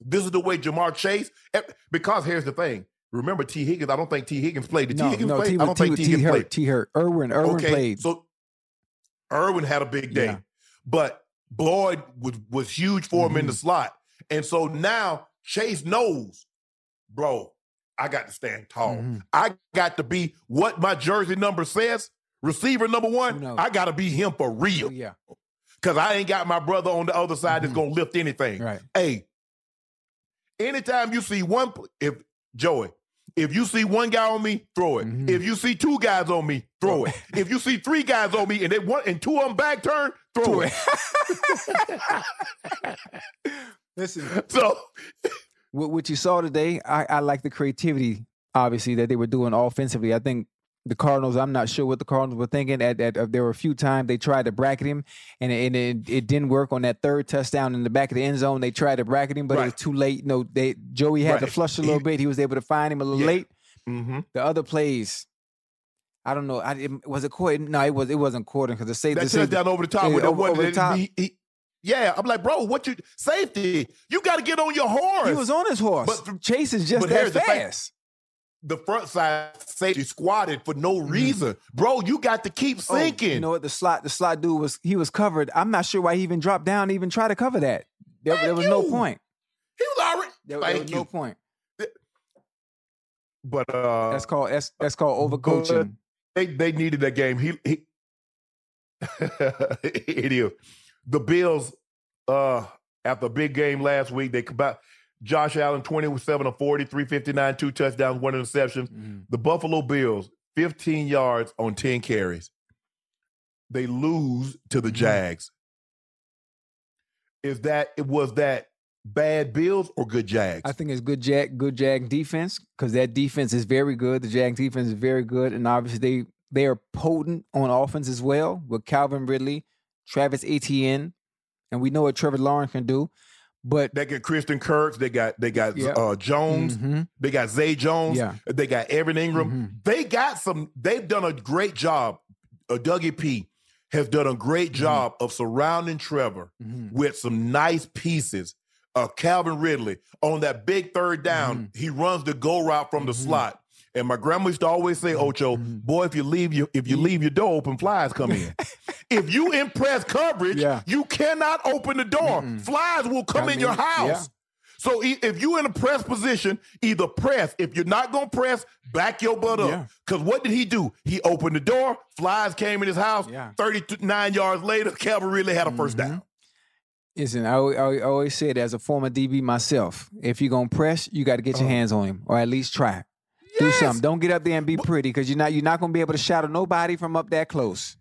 This is the way Ja'Marr Chase. eh, Because here's the thing. Remember Tee Higgins. I don't think Tee Higgins played. Did T. No, Higgins no, play? T, I don't T, think T, Tee Higgins hurt. played. T hurt. Irwin. Irwin played. So Irwin had a big day, Yeah. but Boyd was was huge for him in the Mm-hmm. slot, and so now Chase knows, bro. I got to stand tall. Mhm. I got to be what my jersey number says. Receiver number one. I got to be him for real yeah. because I ain't got my brother on the other side that's Mhm. gonna lift anything. Right. Hey, anytime you see one, if Joey, if you see one guy on me, throw it. Mhm. If you see two guys on me, throw it. if you see three guys on me and they one and two of them back turn, throw it. Listen, So what, what you saw today, I, I like the creativity, obviously, that they were doing offensively. I think the Cardinals, I'm not sure what the Cardinals were thinking. At, at, there were a few times they tried to bracket him, and, it, and it, it didn't work on that third touchdown in the back of the end zone. They tried to bracket him, but it was too late. You know, they Joey had to flush a little He- bit. He was able to find him a little Yeah. late. mhm. The other plays, I don't know. I it, was it Corden? No, it was. It wasn't Corden because the say that safety- touchdown over the top yeah, with over- over the top. he- he- yeah, I'm like, bro, what you safety? You got to get on your horse. He was on his horse. But- Chase is just but that here's the thing. fast. The front side safety squatted for no reason, bro. You got to keep Mm-hmm. Oh, sinking. you know what? The slot, the slot dude was he was covered. I'm not sure why he even dropped down to even try to cover that. There, there was no point. he was already. There, there thank was you. no point. But uh, That's called that's that's called overcoaching. they they needed that game. He he it is. The Bills uh after a big game last week, they come back Josh Allen 27 of 40, 359, two touchdowns, one interception. Mhm. The Buffalo Bills 15 yards on 10 carries. They lose to the Mhm. Jags. Is that it was that bad Bills or good Jags? I think it's good Jag, good Jag defense because that defense is very good. The Jag defense is very good, and obviously they they are potent on offense as well with Calvin Ridley, Travis Etienne, and we know what Trevor Lawrence can do. But they got Christian Kirk. They got they got Yeah. uh, Jones. Mhm. They got Zay Jones. Yeah. They got Evan Engram. Mhm. They got some. They've done a great job. Uh, Dougie P has done a great Mm-hmm. job of surrounding Trevor Mhm. with some nice pieces. Uh, Calvin Ridley on that big third down, Mm-hmm. he runs the go route from the slot. And my grandma used to always say, Ocho, Mm-hmm. boy, if you leave you if you leave your door open, flies come in. if you impress coverage, Yeah. you cannot open the door. Flies will come I in your house. yeah. So e- if you're in a press position, either press. If you're not gonna press, back your butt Yeah. up. Because what did he do? He opened the door. Flies came in his house. Yeah. 39 yards later, Calvin Ridley had a first Mm-hmm. down. Listen, I, I always said as a former DB myself, if you're gonna press, you got to get your hands on him, or at least try. Do Uh-huh. Something. Don't get up there and be pretty, because you're not you're not gonna be able to shadow nobody from up that close.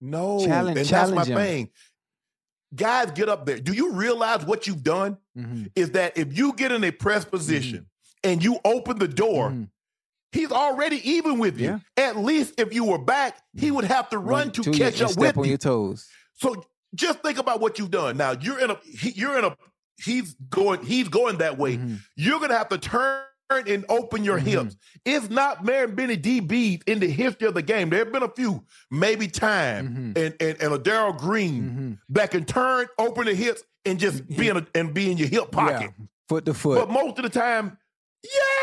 No, Challenge- and that's my him. thing. Guys, get up there. Do you realize what you've done? Mhm. Is that if you get in a press position and you open the door, Mhm. he's already even with you. At least if you were back, he would have to run to to you catch up step with on you. your toes. So just think about what you've done. Now you're in a he, you're in a he's going he's going that way. Mm-hmm. You're gonna have to turn and open your hips. It's not very many DBs in the history of the game. There have been a few, maybe time Mm-hmm. and, and and a Darrell Green that can turn, open the hips, and just be in a, and be in your hip pocket. Yeah, foot to foot. But most of the time,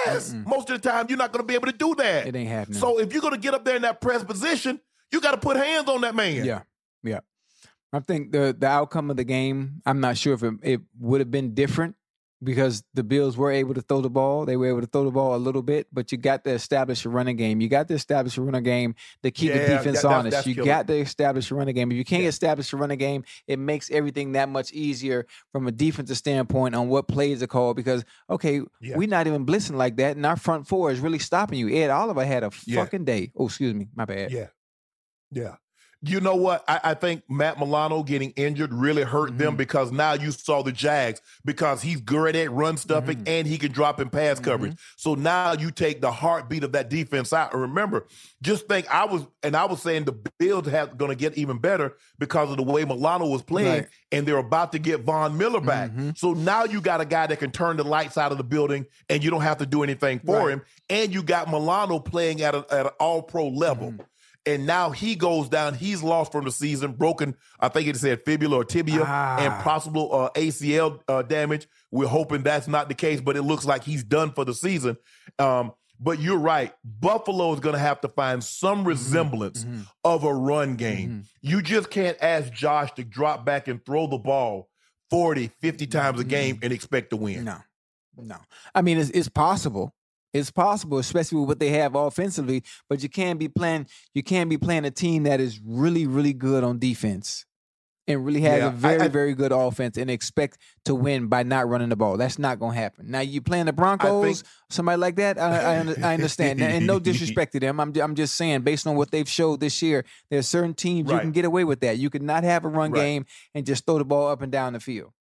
yes, most of the time you're not going to be able to do that. It ain't happening. So if you're going to get up there in that press position, you got to put hands on that man. Yeah, yeah. I think the the outcome of the game. I'm not sure if it, it would have been different because the Bills were able to throw the ball. They were able to throw the ball a little bit, but you got to establish a running game. You got to establish a running game to keep Yeah, the defense that- honest. you killer. got to establish a running game. If you can't establish a running game, it makes everything that much easier from a defensive standpoint on what plays are called. Because okay, Yeah. we're not even blitzing like that, and our front four is really stopping you. Ed Oliver had a Yeah. fucking day. Oh, excuse me, my bad. Yeah. Yeah. You know what? I, I think Matt Milano getting injured really hurt Mm-hmm. them because now you saw the Jags because he's good at run stuffing Mm-hmm. and he can drop in pass coverage. So now you take the heartbeat of that defense out. And remember, just think I was and I was saying the Bills have going to get even better because of the way Milano was playing, Right. Mm-hmm. and they're about to get Von Miller back. So now you got a guy that can turn the lights out of the building, and you don't have to do anything for Right. him. And you got Milano playing at, a, at an All Pro level Mm-hmm. And now he goes down. He's lost from the season, broken. I think it said fibula or tibia, and Ah. possible uh, ACL uh, damage. We're hoping that's not the case, but it looks like he's done for the season. Um, but you're right. Buffalo is going to have to find some Mm-hmm. resemblance of a run game. You just can't ask Josh to drop back and throw the ball 40, 50 times a game and expect to win. No, no. I mean, it's, it's possible. It's possible, especially with what they have offensively. But you can't be playing. You can't be playing a team that is really, really good on defense, and really has Yeah, a very, I- I- very good offense, and expect to win by not running the ball. That's not going to happen. Now you playing the Broncos, somebody like that. I, I, I understand, and no disrespect to them. I'm, I'm just saying, based on what they've showed this year, there's certain teams you can get away with that. You could not have a run Right. game and just throw the ball up and down the field.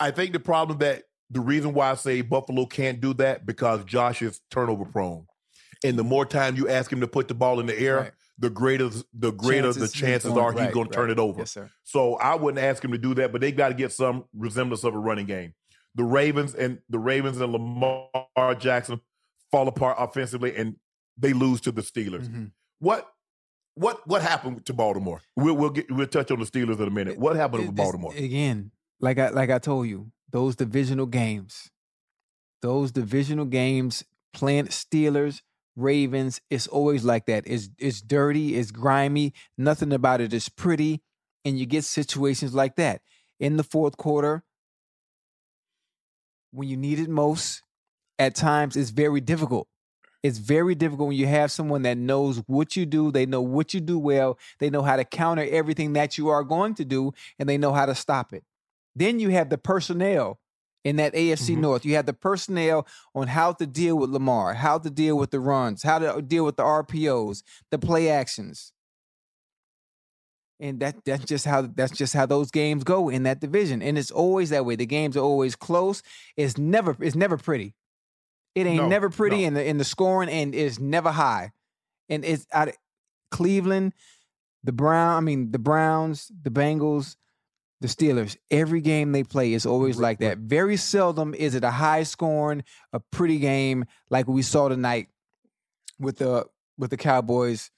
I think the problem that the reason why I say Buffalo can't do that because Josh is turnover prone, and the more time you ask him to put the ball in the air, Right. the greater the greater Chances the he's chances going- are he's right, going to turn it over. Yes, sir. So I wouldn't ask him to do that, but they've got to get some resemblance of a running game. The Ravens and the Ravens and Lamar Jackson fall apart offensively, and they lose to the Steelers. Mhm. What? What what happened to Baltimore? We'll we'll get we'll touch on the Steelers in a minute. What happened It- with Baltimore? again? Like I like I told you, those divisional games, those divisional games, playing Steelers, Ravens, it's always like that. It's it's dirty, it's grimy. Nothing about it is pretty, and you get situations like that in the fourth quarter when you need it most. At times, it's very difficult. It's very difficult when you have someone that knows what you do, they know what you do well, they know how to counter everything that you are going to do, and they know how to stop it. Then you have the personnel in that AFC Mhm. North. You have the personnel on how to deal with Lamar, how to deal with the runs, how to deal with the RPOs, the play actions. And that that's just how that's just how those games go in that division. And it's always that way. The games are always close. It's never it's never pretty. It ain't No, never pretty no. in the in the scoring and it's never high. And it's out of Cleveland, the Brown, I mean the Browns, the Bengals, the Steelers. Every game they play is always like that. Very seldom is it a high scoring, a pretty game like we saw tonight with the with the Cowboys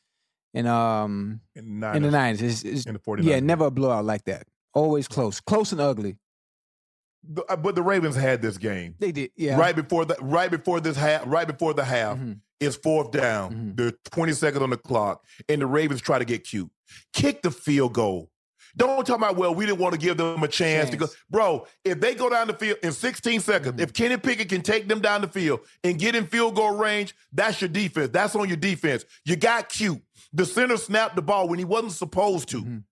and um In the in the 90s. It's, it's, in the 49ers. yeah, never a blowout like that. Always close, close and ugly. Uh, But the Ravens had this game. They did, yeah. Right before the right before this half, right before the half, Mhm. it's fourth down. Mhm. There's 20 seconds on the clock, and the Ravens try to get cute. Kick the field goal. Don't talk about, well, we didn't want to give them a chance, to go. Bro, if they go down the field in 16 seconds, Mhm. if Kenny Pickett can take them down the field and get in field goal range, that's your defense. That's on your defense. You got cute. The center snapped the ball when he wasn't supposed to. Mhm.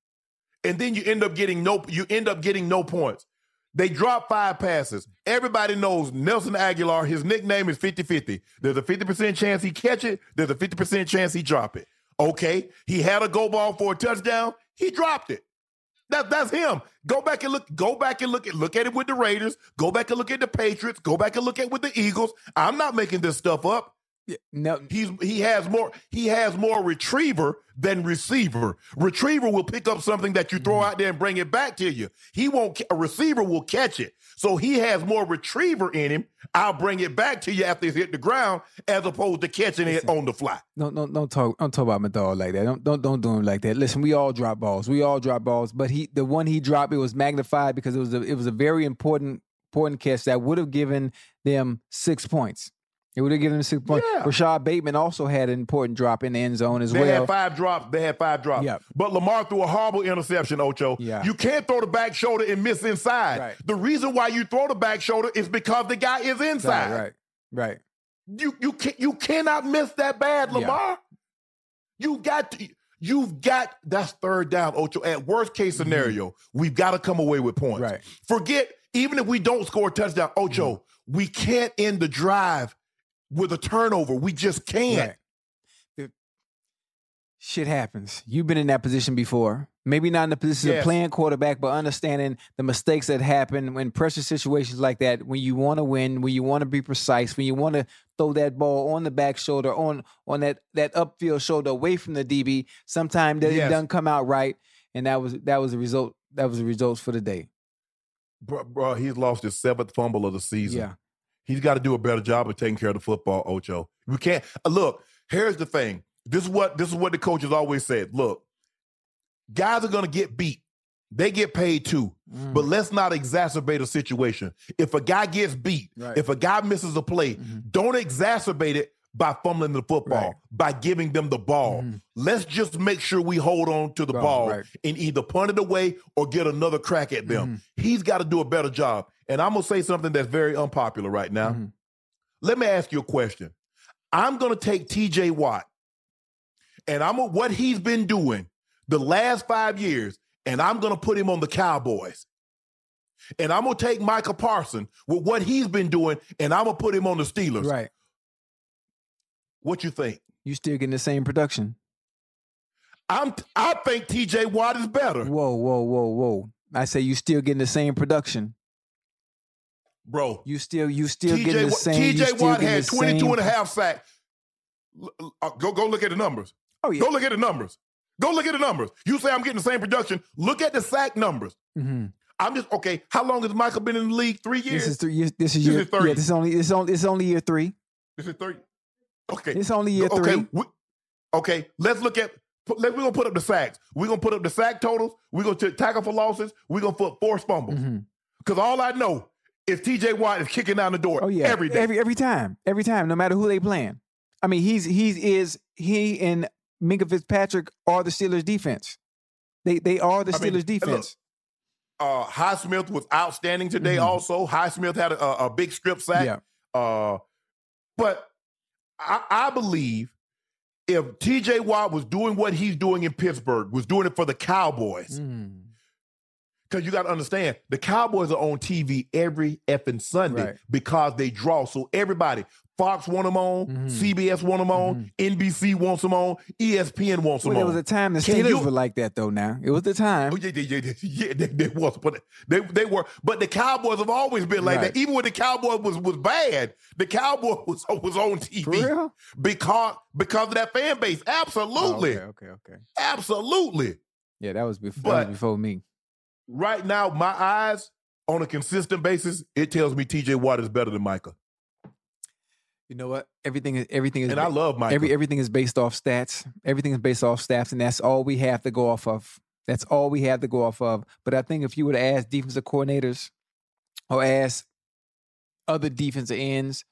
And then you end up getting no you end up getting no points. They drop five passes. Everybody knows Nelson Agholor, his nickname is 50-50. There's a 50% chance he catch it. There's a 50% chance he drop it. Okay. He had a go ball for a touchdown. He dropped it. That, that's him. Go back and look. Go back and look at look at it with the Raiders. Go back and look at the Patriots. Go back and look at with the Eagles. I'm not making this stuff up. No, He's he has more he has more retriever than receiver. Retriever will pick up something that you throw mm. out there and bring it back to you. He won't. A receiver will catch it. So he has more retriever in him. I'll bring it back to you after it's hit the ground, as opposed to catching it on the fly. don't don't don't talk don't talk about my dog like that. Don't don't don't do him like that. Listen, we all drop balls. We all drop balls, but he the one he dropped it was magnified because it was a it was a very important important catch that would have given them six points. It would have given them six points. Yeah. Rashod Bateman also had an important drop in the end zone as They well. They had five drops. They had five drops. Yep. But Lamar threw a horrible interception, Ocho. Yeah. You can't throw the back shoulder and miss inside. Right. The reason why you throw the back shoulder is because the guy is inside. Right, right, right. You you can you cannot miss that bad, Yeah. Lamar. You got to, you've got that's third down, Ocho. At worst case scenario, we've got to come away with points. Mm-hmm. Right. Forget even if we don't score a touchdown, Ocho, Mm-hmm. we can't end the drive with a turnover. We just can't. Right. Shit happens. You've been in that position before. Maybe not in the position of playing quarterback, but understanding the mistakes that happen when pressure situations like that, when you want to win, when you want to be precise, when you want to throw that ball on the back shoulder, on on that that upfield shoulder away from the DB. Sometimes that Yes. it doesn't come out right, and that was that was the result. That was the results for the day. Bro, bro, he's lost his seventh fumble of the season. Yeah. He's got to do a better job of taking care of the football, Ocho. We can't uh, look. Here's the thing. This is what this is what the coaches always said. Look, guys are going to get beat. They get paid too. Mm. But let's not exacerbate a situation. If a guy gets beat, Right. if a guy misses a play, Mhm. don't exacerbate it by fumbling the football, Right. by giving them the ball. Mhm. Let's just make sure we hold on to the Ball, ball right. and either punt it away or get another crack at them. He's got to do a better job. And I'm going to say something that's very unpopular right now. Mhm. Let me ask you a question. I'm going to take TJ Watt and I'm gonna- what he's been doing the last five years, and I'm going to put him on the Cowboys. And I'm going to take Michael Parson with what he's been doing, and I'm going to put him on the Steelers. Right. What you think? You still getting the same production. I'm. I think TJ Watt is better, Whoa, whoa, whoa, whoa. I say you still getting the same production. bro. You still you still getting TJ, the Wa- same. TJ Watt getting had 22 same- and a half sacks. Uh, Go go look at the numbers. Oh yeah. Go look at the numbers. Go look at the numbers. You say I'm getting the same production. Look at the sack numbers. Mhm. I'm just okay. How long has Michael been in the league? Three years. This is three. years- This is This year. is. Yeah, this is only. Is only. Is only year three. This is three. Okay. It's only year okay. three. we- okay. Let's look at. Let, we're gonna put up the sacks. We're gonna put up the sack totals. We're gonna tackle for losses. We're gonna put force fumbles. Because all I know is T.J. Watt is kicking down the door Oh yeah. every day. Every every time. Every time. No matter who they playing. I mean, he's he's is he and Minkah Fitzpatrick are the Steelers defense. They they are the I mean, Steelers look, defense. uh, Highsmith was outstanding today. Mhm. Also, Highsmith had a, a, a big strip sack. Yeah. Uh, but I, I believe if T.J. Watt was doing what he's doing in Pittsburgh, was doing it for the Cowboys, Mm. Because you got to understand, the Cowboys are on TV every effing Sunday Right. because they draw. So everybody, Fox want them on, Mhm. CBS want them on, NBC wants them on, ESPN wants them Well, there on. It was a time the Steelers you- were like that though. Now it was the time. Oh, yeah, yeah, yeah, yeah, they, they was, but they they were, but the Cowboys have always been like Right. that. Even when the Cowboys was was bad, the Cowboys was was on TV because because of that fan base. Oh, Absolutely, okay, okay, okay. absolutely. Yeah, that was before. that was before me. Right now, my eyes on a consistent basis, it tells me T.J. Watt is better than Micah, You know what? Everything is everything is and I love Micah. every everything is based off stats. Everything is based off stats, and that's all we have to go off of. That's all we have to go off of. But I think if you were to ask defensive coordinators or ask other defensive ends,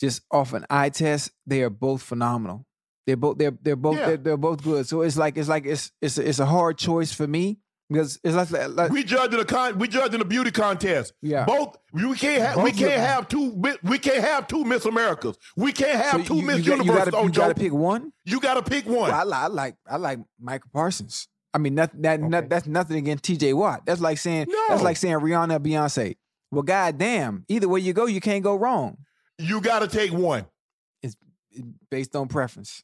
just off an eye test, they are both phenomenal. They're both they're they're both Yeah. they're, they're both good. So it's like it's like it's it's a, it's a hard choice for me because it's like, like we judging a con, we judging a beauty contest. Yeah. both we can't have we can't look- have two we can't have two Miss Americas. We can't have so two you, Miss you, got- you Universe. gotta, you gotta pick one. You got to pick one. Well, I, I like I like Michael Parsons. I mean, that, that, Okay. that- that's nothing against T.J. Watt. That's like saying that's like saying Rihanna, or Beyonce. Well, goddamn, either way you go, you can't go wrong. you got to take one. It's based on preference.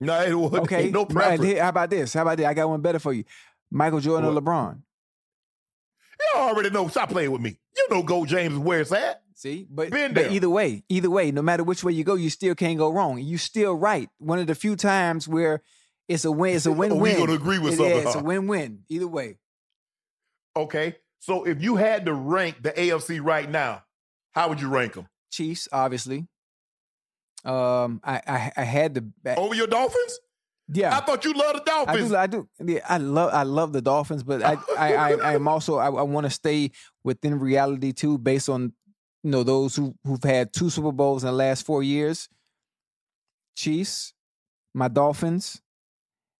No, it was Okay, no preference. here, how about this? How about this? I got one better for you. Michael Jordan or LeBron? You already know. Stop playing with me. You know, Go James is where it's at. See, but, but either way, either way, no matter which way you go, you still can't go wrong. You still right. One of the few times where it's a win. It's a win-win. we gonna agree with It- something, Yeah, it's a win-win. Either way. Okay, so if you had to rank the AFC right now, how would you rank them? Chiefs, obviously. Um, I I, I had to. ba- Over your Dolphins? Yeah, I thought you loved the Dolphins. I do. I do. Yeah, I love. I love the Dolphins, but I I I, I am also. I, I want to stay within reality too, based on you know those who who've had two Super Bowls in the last four years. Chiefs, my Dolphins.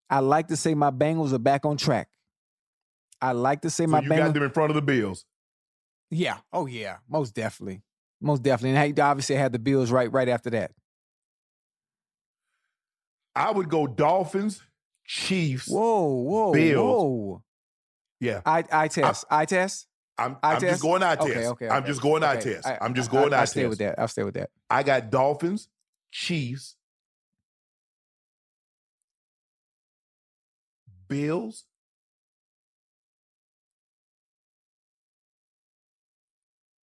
I like to say my Bengals are back on track. I like to say so my you Bengals. got them in front of the Bills. Yeah. Oh yeah. Most definitely. Most definitely. And I obviously had the Bills right right after that. I would go Dolphins, Chiefs. Whoa, whoa, Bills. whoa. Yeah, I I test. I, test. I'm, I'm test? just going eye test. Okay, okay. I'm okay. just going Okay, test. I- I'm just going I, eye I test. stay with that. I'll stay with that. I got Dolphins, Chiefs, Bills,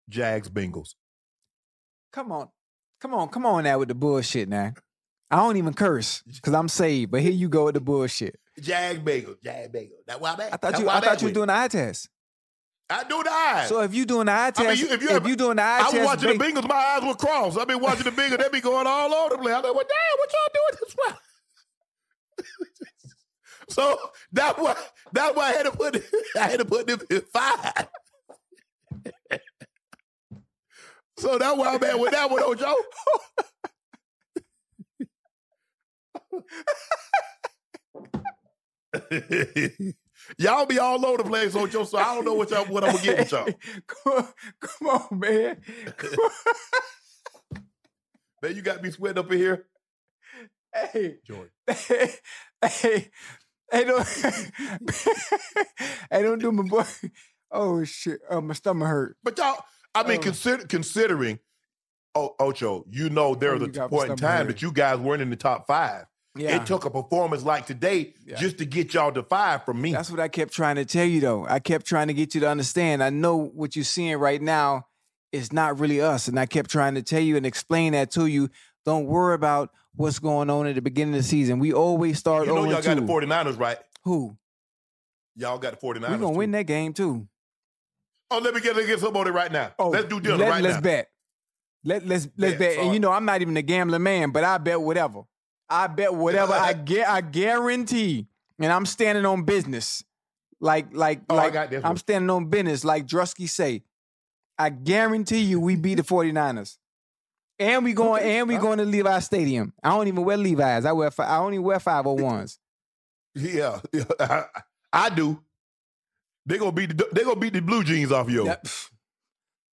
Jags, Bengals. Come on. Come on. Come on now with the bullshit now. I don't even curse because I'm saved, but here you go with the bullshit. Jag Bengals, Jag Bengals. That's why I'm at. I thought That's you I thought you were doing the eye test. I do the eyes. So if you doing the eye test, I mean, you- if you if ever- you doing the eye I test, I was watching the Bengals, my eyes were crossed. I've been watching the Bengals, they be going all over the place. I'm like, well, damn, what y'all doing this for? so that's why that's why I had to put I had to put them in five. so that's why I'm at with that one, Ojo. y'all be all over the place, Ojo. So I don't know what y'all what I'm gonna get with y'all. come, on, come on, man. Come on. Man, you got me sweating up in here. Hey, Jordan. hey, hey, hey, don't, hey, don't do my boy. Oh shit, oh my stomach hurt. But y'all, I mean, Oh. consider considering, oh, Ocho, you know there Oh, was a point in time hurt. that you guys weren't in the top five. Yeah, It took a performance like today Yeah. just to get y'all to five from me. that's what I kept trying to tell you though. I kept trying to get you to understand. I know what you're seeing right now is not really us, and I kept trying to tell you and explain that to you. Don't worry about what's going on at the beginning of the season. We always start you know y'all got the 2. 49ers, right? Who? Y'all got the 49ers. We're gonna win that game too. Oh, let me get, let's get somebody right now. Oh, let's do dinner let, right let's now. bet. Let let's let's Bet, bet. And you know, I'm not even a gambling man, but I bet whatever. I bet whatever. I get. I guarantee, and I'm standing on business. Like like Oh, I like got this I'm one. standing on business. Like Druski say, I guarantee you, we beat the 49ers. And we going Okay, and we going to Levi Stadium. I don't even wear Levi's. I wear I only wear 501s. Yeah, I, I do. They gonna beat the, they gonna beat the blue jeans off you. That-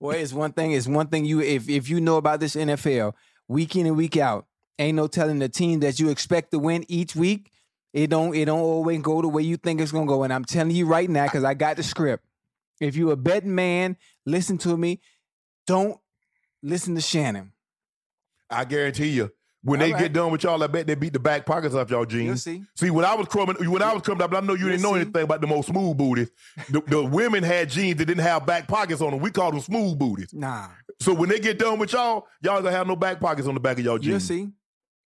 Boy, it's one thing. It's one thing you if if you know about this NFL week in and week out, ain't no telling the team that you expect to win each week It don't it don't always go the way you think it's gonna go. And I'm telling you right now, because I got the script. If you a betting man, listen to me. Don't listen to Shannon. I guarantee you, when All they right. get done with y'all, I bet they beat the back pockets off y'all You'll jeans. see. See, when I was coming, when I was coming up, I know you You'll didn't know see. anything about the most smooth booties. The, the women had jeans that didn't have back pockets on them. We called them smooth booties. Nah. So when they get done with y'all, y'all gonna have no back pockets on the back of y'all jeans. You'll see.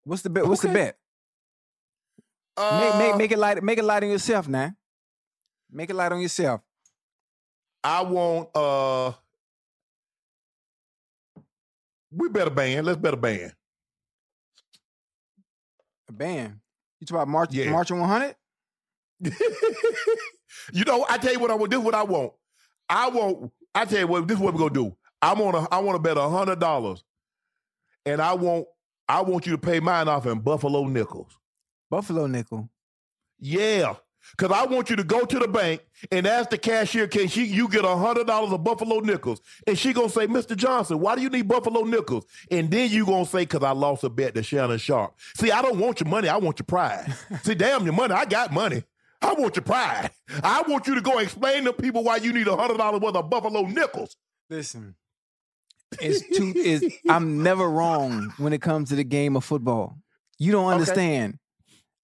What's the bet? What's the bet? Uh, make, make, make it light. Make it light on yourself now. Make it light on yourself. I want. uh We better a band. Let's better a band. A band. You talk about March Yeah. March 100? you know, I tell you what I want. This is what I want. I want. I tell you what. This is what we're gonna do. I want to. I want to bet a hundred dollars, and I want. I want you to pay mine off in Buffalo nickels. Buffalo nickel. Yeah, because I want you to go to the bank and ask the cashier, can she you get a hundred dollars of Buffalo nickels? And she gonna say, Mr. Johnson, why do you need Buffalo nickels? And then you gonna say, because I lost a bet to Shannon Sharpe. See, I don't want your money. I want your pride. See, damn your money. I got money. I want your pride. I want you to go explain to people why you need a hundred dollars worth of Buffalo nickels. Listen. It's too is I'm never wrong when it comes to the game of football. You don't Okay. understand.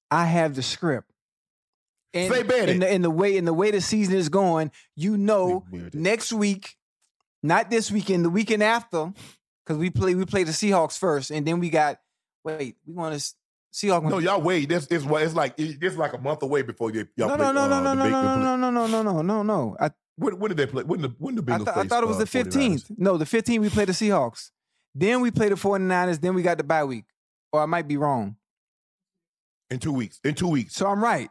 I have the script. And Say in the, in the way in the way the season is going, you know next week, not this weekend, the weekend after, because we play we play the Seahawks first, and then we got wait, we want to Seahawks. No, y'all wait. This is what it's like. It's like a month away before you, y'all no, play. no, no, no, uh, no, the no, big- no, the no, big- no, no, no, no, no, no, no. I When, when did they play? When the when the I, Bengals th- I thought it was uh, the 49ers? 15th. No, the 15th we played the Seahawks. Then we played the 49ers. Then we got the bye week. Or I might be wrong. in two weeks. In two weeks. So I'm right.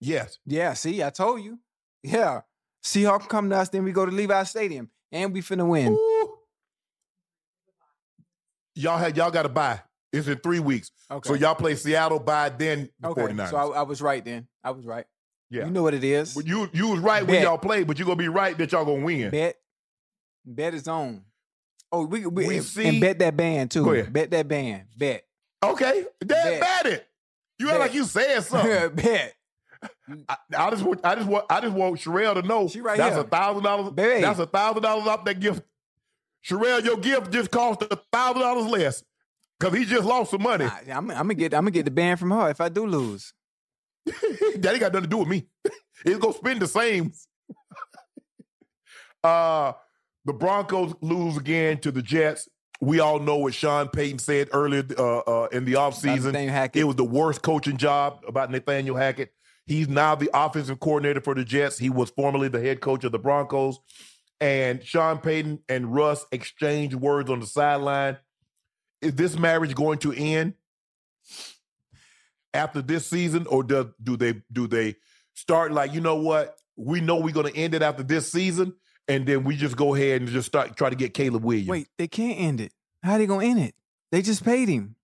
Yes. Yeah, see, I told you. Yeah. Seahawks come to us, then we go to Levi Stadium. And we finna win. Ooh. Y'all had y'all got to buy. It's in three weeks. Okay. So y'all play Seattle by then the okay. 49ers. So I, I was right then. I was right. Yeah. You know what it is. but you you was right when y'all played, but you're gonna be right that y'all gonna win. Bet. Bet is on. Oh, we, we, We and, see- and bet that band too. Bet that band. Bet. Okay. Dad Bet. bet it. You act like you said something. bet. I, I just want I just want I just want Sharelle to know She right that's a thousand dollars. That's a thousand dollars off that gift. Sharelle, your gift just cost a thousand dollars less. Cause he just lost some money. I, am gonna get. I'm gonna get the band from her if I do lose. that ain't got nothing to do with me. it's gonna spend the same. uh the Broncos lose again to the Jets. We all know what Sean Payton said earlier uh, uh, in the offseason. It was the worst coaching job about Nathaniel Hackett. He's now the offensive coordinator for the Jets. He was formerly the head coach of the Broncos. And Sean Payton and Russ exchanged words on the sideline. Is this marriage going to end after this season, or do, do they do they start like you know what? We know we're going to end it after this season, and then we just go ahead and just start try to get Caleb Williams. Wait, they can't end it. How they gonna end it? They just paid him.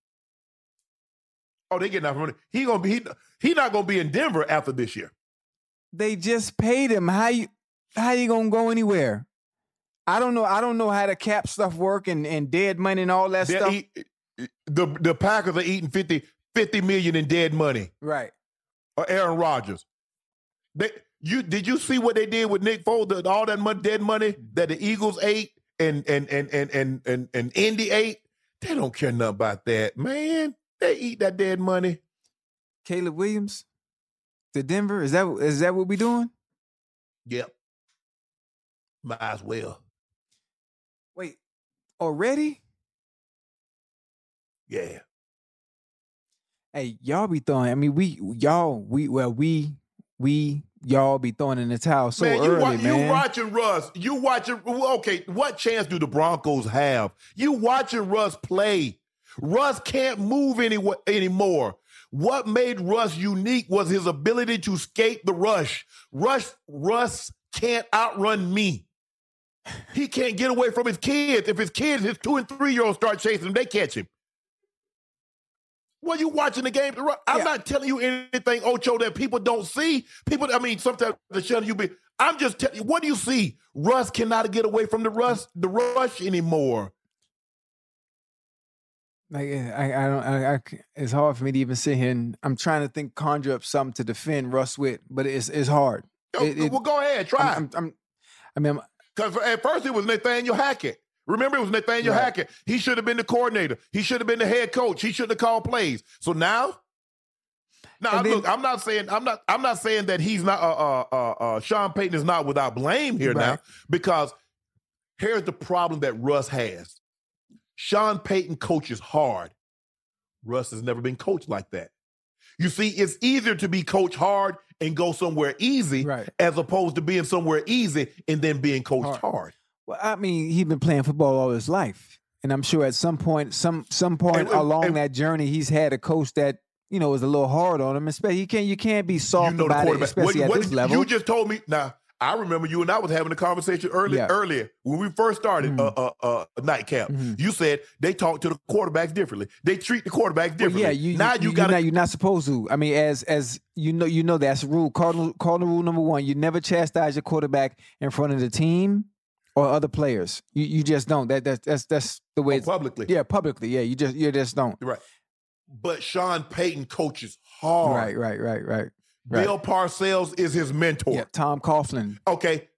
oh, they get enough money. He gonna be he, he not gonna be in Denver after this year. They just paid him. How you how you gonna go anywhere? I don't know. I don't know how the cap stuff work and, and dead money and all that They're stuff. eat- the the Packers are eating 50, 50 million in dead money. right. Or Aaron Rodgers. They you did you see what they did with Nick Foles? The- All that money, dead money that the Eagles ate and and and and and and, and Indy ate. They don't care nothing about that, man. They eat that dead money. Caleb Williams to Denver. Is that is that what we doing? Yep. Might as well. Wait, already? Yeah. Hey, y'all be throwing. I mean, we y'all we well we we y'all be throwing in the towel so man, you, early, wa- man. you watching Russ. You watching. Okay, what chance do the Broncos have? You watching Russ play. Russ can't move any, anymore. What made Russ unique was his ability to skate the rush. Russ Russ can't outrun me. He can't get away from his kids. If his kids, his two and three year olds start chasing him, they catch him. Well, you watching the game? I'm Yeah. not telling you anything, Ocho, that people don't see. People, I mean, sometimes the show you be. I'm just telling you. What do you see? Russ cannot get away from the rush, the rush anymore. Like I, I don't, I, I it's hard for me to even sit here and I'm trying to think, conjure up something to defend Russ with, but it's it's hard. Yo, It- it- well, go ahead, try. I'm, I'm, I'm, I mean, Because at first it was Nathaniel Hackett. Remember, it was Nathaniel Right. Hackett. He should have been the coordinator. He should have been the head coach. He shouldn't have called plays. So now, now then- look, I'm not saying I'm not I'm not saying that he's not. Uh, uh, uh, uh, Sean Payton is not without blame here now because here's the problem that Russ has. Sean Payton coaches hard. Russ has never been coached like that. You see, it's easier to be coached hard and go somewhere easy Right. as opposed to being somewhere easy and then being coached Hard. hard. Well, I mean, he's been playing football all his life, and I'm sure at some point, some some point And- and- along and- that journey, he's had a coach that you know was a little hard on him. Especially, you can't you can't be soft you know the about it, especially What- at what this level. You just told me. Now I remember you and I was having a conversation earlier. Yeah. Earlier when we first started Mhm. uh, uh, uh, nightcap, Mhm. you said they talk to the quarterbacks differently. They treat the quarterbacks Well, differently. yeah, you, now you, you, got not, you're not supposed to. I mean, as as you know, you know that's a rule. Cardinal cardinal rule number one: you never chastise your quarterback in front of the team or other players. You you just don't. That that's that's that's the way. it's, publicly, yeah, publicly. Yeah, you just you just don't. right. But Sean Payton coaches hard. Right, right, right, right. right. Bill Parcells is his mentor. Yeah, Tom Coughlin. Okay.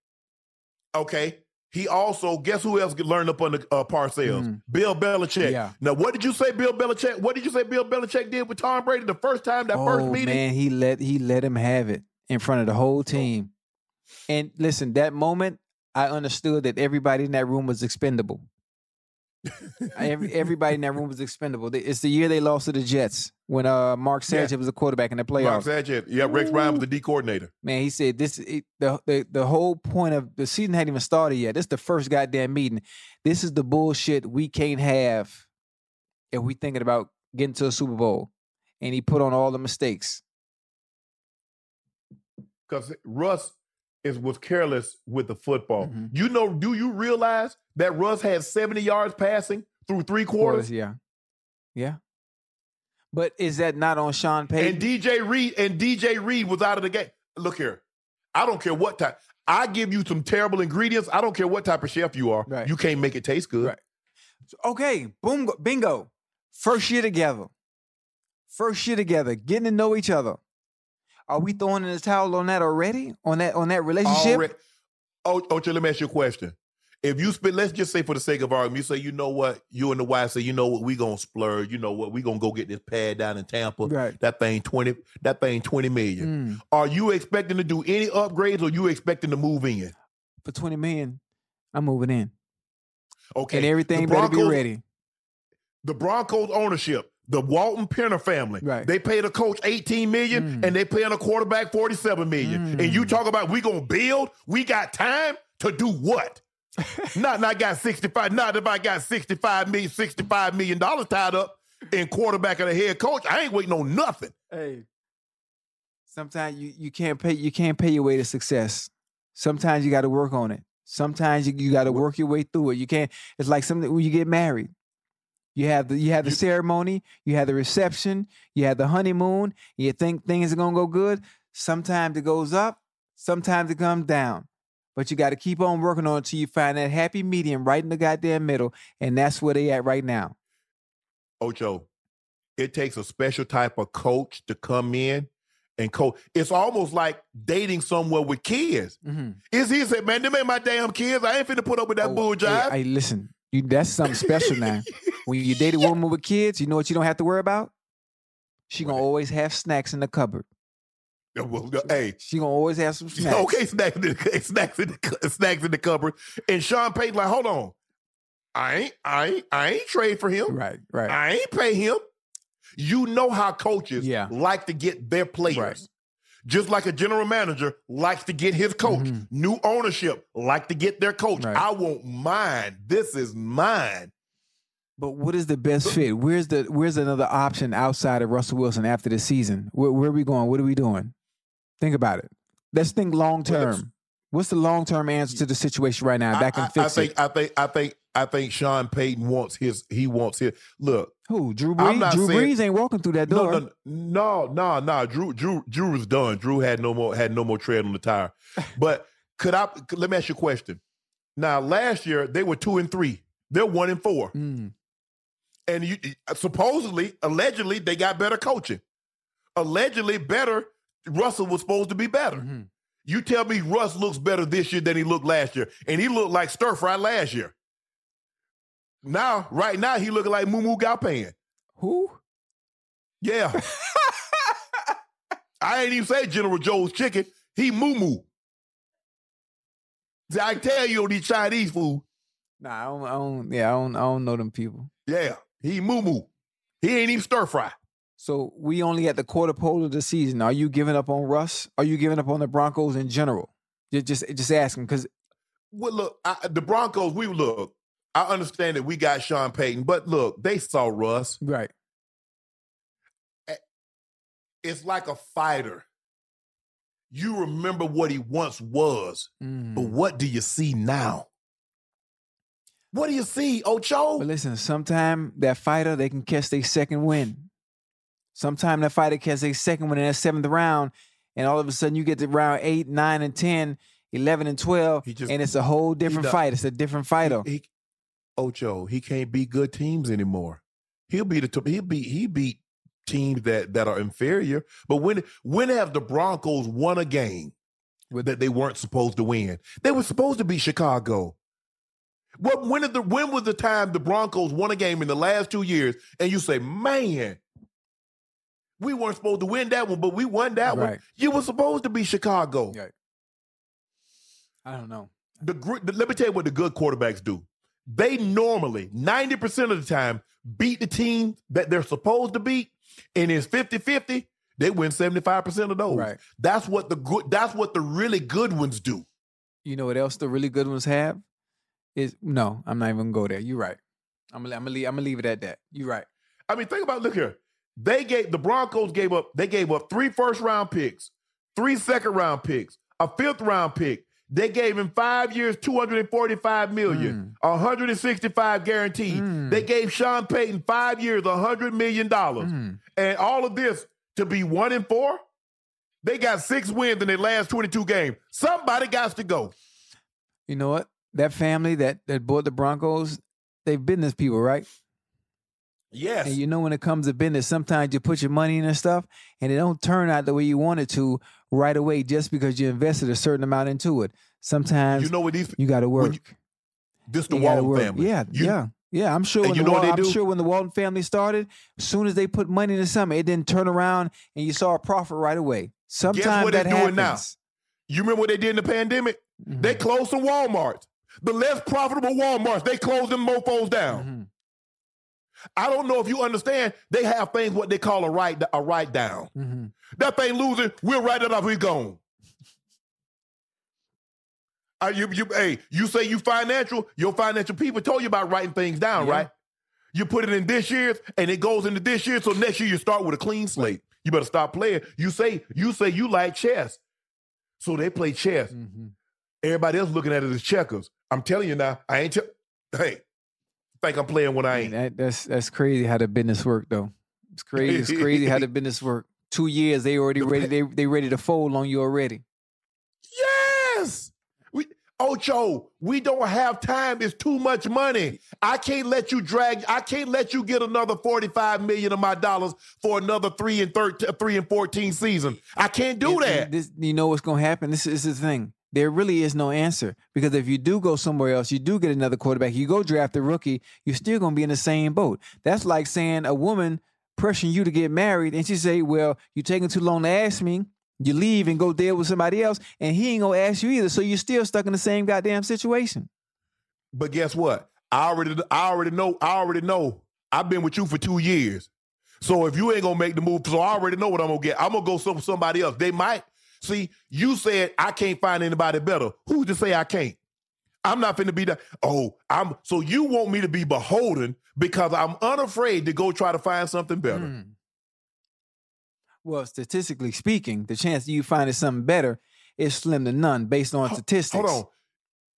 Okay. He also, guess who else learned up under uh, Parcells? Mhm. Bill Belichick. Yeah. Now, what did you say, Bill Belichick? What did you say Bill Belichick did with Tom Brady the first time, that first oh meeting? man, he let he let him have it in front of the whole team. And listen, that moment, I understood that everybody in that room was expendable. Every, everybody in that room was expendable. It's the year they lost to the Jets when uh Mark Yeah. Sanchez was a quarterback in the Mark playoffs. Sanchez. Yeah, Rex Ryan was the D coordinator. Man, he said this it, the, the the whole point of the season hadn't even started yet. This is the first goddamn meeting. This is the bullshit we can't have if we thinking about getting to a Super Bowl. And he put on all the mistakes. Because Russ is was careless with the football. Mhm. You know, do you realize that Russ had 70 yards passing through three quarters? quarters. Yeah, yeah. But is that not on Sean Payton? And DJ Reed and DJ Reed was out of the game. Look here, I don't care what type. I give you some terrible ingredients. I don't care what type of chef you are. Right. You can't make it taste good. Right. okay, boom, bingo. First year together. First year together, getting to know each other. Are we throwing in the towel on that already? On that on that relationship? Already- Oh, Ocho, let me ask you a question. If you spend, let's just say for the sake of argument, you say, you know what, you and the wife say, you know what, we gonna splurge. You know what, we gonna go get this pad down in Tampa. Right. That thing twenty. That thing twenty million. Mm, Are you expecting to do any upgrades, or you expecting to move in? for 20 million, I'm moving in. Okay. And everything The better be Broncos- ready. The Broncos ownership, the Walton Penner family, Right. they paid a coach 18 million Mm. and they paying a quarterback 47 million. And you Mm. talk about we gonna build, we got time to do what? not not got 65, not if I got 65 million, 65 million dollars tied up in quarterback and a head coach. I ain't waiting on nothing. Hey. Sometimes you, you can't pay you can't pay your way to success. Sometimes you got to work on it. Sometimes you, you got to work your way through it. You can't. It's like something when you get married. You have the you have the ceremony, you have the reception, you have the honeymoon. You think things are gonna go good. Sometimes it goes up, sometimes it comes down. But you got to keep on working on it until you find that happy medium right in the goddamn middle, and that's where they at right now. Ocho, it takes a special type of coach to come in and coach. It's almost like dating somewhere with kids. Mm-hmm. Is he said, man, them ain't my damn kids. I ain't finna put up with that bull Hey, jive. hey, listen, you that's something special now. When you date a woman with kids, you know what you don't have to worry about? She gonna always have snacks in the cupboard. Well, hey, She gonna always have some snacks. okay, snacks in the, snacks in the snacks in the cupboard. And Sean Payton like, hold on, I ain't, I ain't, I ain't trade for him. Right, right. I ain't pay him. You know how coaches Yeah. like to get their players. Right. Just like a general manager likes to get his coach. Mhm. New ownership like to get their coach. Right. I want mine. This is mine. But what is the best fit? Where's the where's another option outside of Russell Wilson after the season? Where, where are we going? What are we doing? Think about it. Let's think long term. What's the long term answer to the situation right now that I, can I- I fix think, it? I think, I think, I think Sean Payton wants his. He wants his. Look, Who? Drew I'm Brees? not Drew saying- Brees ain't walking through that no, door. no, no, no, no. Drew, Drew, Drew was done. Drew had no more, had no more tread on the tire. But could I? could- let me ask you a question. Now, last year they were two and three. They're one and four. Mm, And you supposedly, allegedly, they got better coaching. Allegedly, better. Russell was supposed to be better. Mm-hmm. You tell me Russ looks better this year than he looked last year, and he looked like stir fry last year. Now, right now, he looking like Moo Moo Galpan. Who? Yeah. I ain't even say General Joe's chicken. He Moo Moo. See, I tell you these Chinese food. Nah, I don't, I don't. Yeah, I don't. I don't know them people. Yeah, he Moo Moo. He ain't even stir fry. So we only at the quarter pole of the season. Are you giving up on Russ? Are you giving up on the Broncos in general? Just, just, just asking because Well, look, I, the Broncos. We look. I understand that we got Sean Payton, but look, they saw Russ. right. It's like a fighter. You remember what he once was, Mm. but what do you see now? What do you see, Ocho? But listen, sometime that fighter they can catch their second win. Sometime that fighter catch their second win in that seventh round, and all of a sudden you get to round eight, nine, and 10, 11, and twelve, He just- and it's a whole different fight. It's a different fighter. He- Ocho, he can't beat good teams anymore. He'll beat a he'll beat he beat teams that that are inferior. But when when have the Broncos won a game that they weren't supposed to win? They were supposed to beat Chicago. What when did the when was the time the Broncos won a game in the last two years and you say, man, we weren't supposed to win that one, but we won that one. You were supposed to be Chicago. Right. I don't know. the, the let me tell you what the good quarterbacks do. They normally 90% of the time beat the team that they're supposed to beat, and it's 50-50, they win 75% of those. Right. That's what the good that's what the really good ones do. You know what else the really good ones have? Is no, I'm not even gonna go there. You're right. I'm gonna, I'm gonna leave, I'm gonna leave it at that. You're right. I mean, think about look here. They gave the Broncos gave up, they gave up three first round picks, three second round picks, a fifth round pick. They gave him five years, 245 million, 165 guaranteed. Mm. They gave Sean Payton five years, 100 million dollars. Mm. And all of this to be one and four. They got six wins in their last 22 games. Somebody got to go. You know what? That family that that bought the Broncos, they've business people, right? Yes. And you know when it comes to business, sometimes you put your money in and stuff, and it don't turn out the way you want it to right away just because you invested a certain amount into it. Sometimes you know what these you got to work. you- this the You Walton work. family. Yeah, You- yeah, yeah. I'm sure. When you the know what they I'm do? sure when the Walton family started, as soon as they put money into something, it didn't turn around, and you saw a profit right away. Sometimes what that doing now? happens. You remember what they did in the pandemic? They Mhm. closed some Walmarts. The less profitable Walmarts, they closed them mofos down. Mhm. I don't know if you understand. They have things what they call a write a write down. Mhm. That thing losing, we'll write it off. We gone. Uh, you, you, hey, you say you financial. Your financial people told you about writing things down, Yeah. right? You put it in this year's, and it goes into this year. So next year you start with a clean slate. You better stop playing. You say you say you like chess, so they play chess. Mhm. Everybody else looking at it as checkers. I'm telling you now, I ain't. Hey, think I'm playing when I ain't. that, that's that's crazy how the business work though. It's crazy. It's crazy how the business work. Two years they already ready. They they ready to fold on you already. Yes. We Ocho, we don't have time. It's too much money. I can't let you drag. I can't let you get another 45 million of my dollars for another three and 13, three and 14 season. I can't do And- that. and This, you know what's going to happen? This is the thing. There really is no answer because if you do go somewhere else, you do get another quarterback. You go draft a rookie, you're still going to be in the same boat. That's like saying a woman pressuring you to get married, and she say, "Well, you're taking too long to ask me." You leave and go deal with somebody else, and he ain't gonna ask you either. So you're still stuck in the same goddamn situation. But guess what? I already I already know, I already know. I've been with you for two years. So if you ain't gonna make the move, so I already know what I'm gonna get. I'm gonna go some somebody else. They might see you said I can't find anybody better. Who's to say I can't? I'm not finna be that. Oh, I'm so you want me to be beholden because I'm unafraid to go try to find something better. Mm. Well, statistically speaking, the chance that you finding something better is slim to none based on statistics. Hold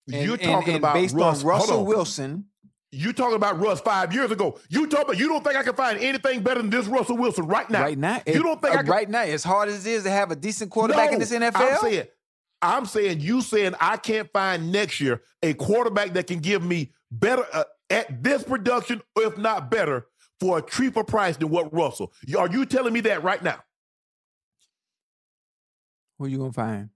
on. You're and- talking and about based Russ. on Russell. Wilson. You talking about Russ five years ago. You talking about you don't think I can find anything better than this Russell Wilson right now. right now, You it- don't think uh, I can right now, as hard as it is to have a decent quarterback in this NFL, I'm saying, I'm saying, you saying I can't find next year a quarterback that can give me better uh, at this production, if not better, for a cheaper price than what Russell. Are you telling me that right now? Who are you gonna find?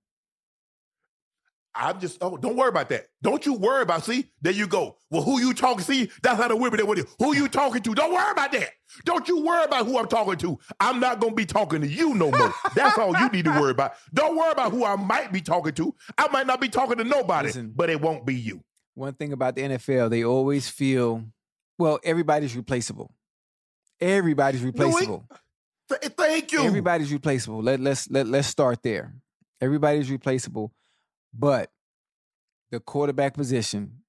I'm just oh, don't worry about that. Don't you worry about. See, there you go. Well, who you talking? See, that's how the women that with you. Who you talking to? Don't worry about that. Don't you worry about who I'm talking to. I'm not gonna be talking to you no more. that's all you need to worry about. Don't worry about who I might be talking to. I might not be talking to nobody, Listen. but it won't be you. One thing about the NFL, they always feel, well, everybody's replaceable. Everybody's No, it- replaceable. Th- thank you. Everybody's replaceable. Let let's let let's start there. Everybody's replaceable, but the quarterback position,